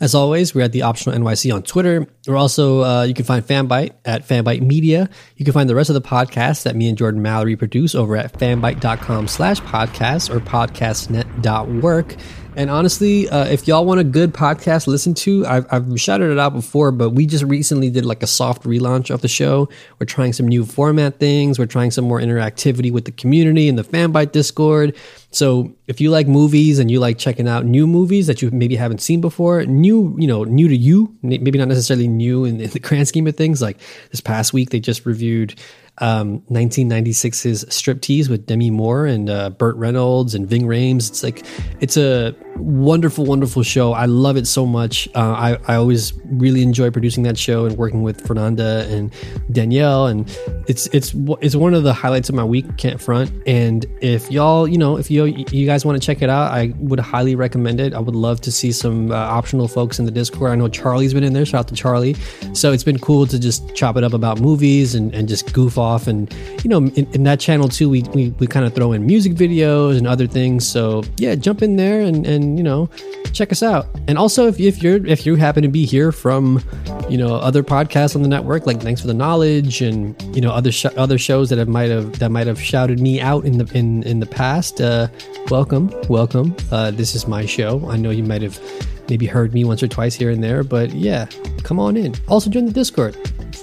As always, we're at the Optional NYC on Twitter. We're also, uh, you can find Fanbyte at Fanbyte Media. You can find the rest of the podcasts that me and Jordan Mallory produce over at fanbyte.com slash podcast or podcastnet.work. And honestly, uh, if y'all want a good podcast to listen to, I've, I've shouted it out before, but we just recently did like a soft relaunch of the show. We're trying some new format things. We're trying some more interactivity with the community and the Fanbyte Discord. So if you like movies and you like checking out new movies that you maybe haven't seen before, new, you know, new to you, maybe not necessarily new in, in the grand scheme of things. Like this past week, they just reviewed um, 1996's Striptease with Demi Moore and uh, Burt Reynolds and Ving Rhames. It's like it's a wonderful, wonderful show. I love it so much. Uh, I I always really enjoy producing that show and working with Fernanda and Danielle, and it's it's it's one of the highlights of my week. Can't front. And if y'all, you know, if you you guys want to check it out, I would highly recommend it. I would love to see some uh, optional folks in the Discord. I know Charlie's been in there. Shout out to Charlie. So it's been cool to just chop it up about movies and and just goof off. And you know, in, in that channel too, we we, we kind of throw in music videos and other things. So yeah, jump in there and and you know check us out. And also, if, if you're if you happen to be here from you know other podcasts on the network, like Thanks for the Knowledge and you know other sh- other shows that have might have that might have shouted me out in the in in the past, uh, welcome, welcome. Uh, this is my show. I know you might have maybe heard me once or twice here and there, but yeah, come on in. Also join the Discord.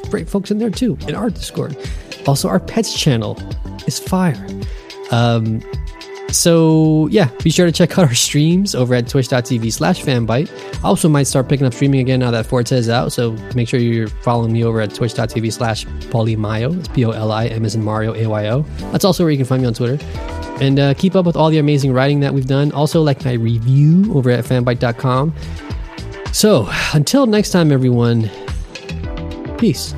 Great folks in there too in our Discord. Also, our pets channel is fire. Um, so yeah, be sure to check out our streams over at twitch.tv slash fanbyte. Also might start picking up streaming again now that Forza is out. So make sure you're following me over at twitch.tv slash Polimayo. It's P-O-L-I-M as in Mario A-Y-O. That's also where you can find me on Twitter. And uh, keep up with all the amazing writing that we've done. Also like my review over at fanbyte.com. So until next time, everyone, peace.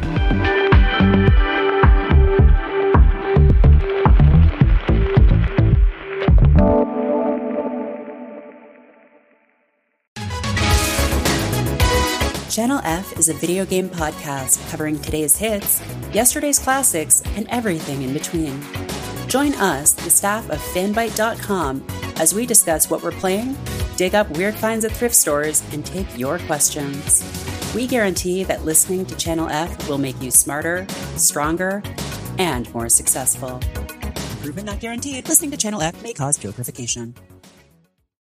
Channel F is a video game podcast covering today's hits, yesterday's classics, and everything in between. Join us, the staff of fanbyte.com, as we discuss what we're playing, dig up weird finds at thrift stores, and take your questions. We guarantee that listening to Channel F will make you smarter, stronger, and more successful. Proven not guaranteed, listening to Channel F may cause purification.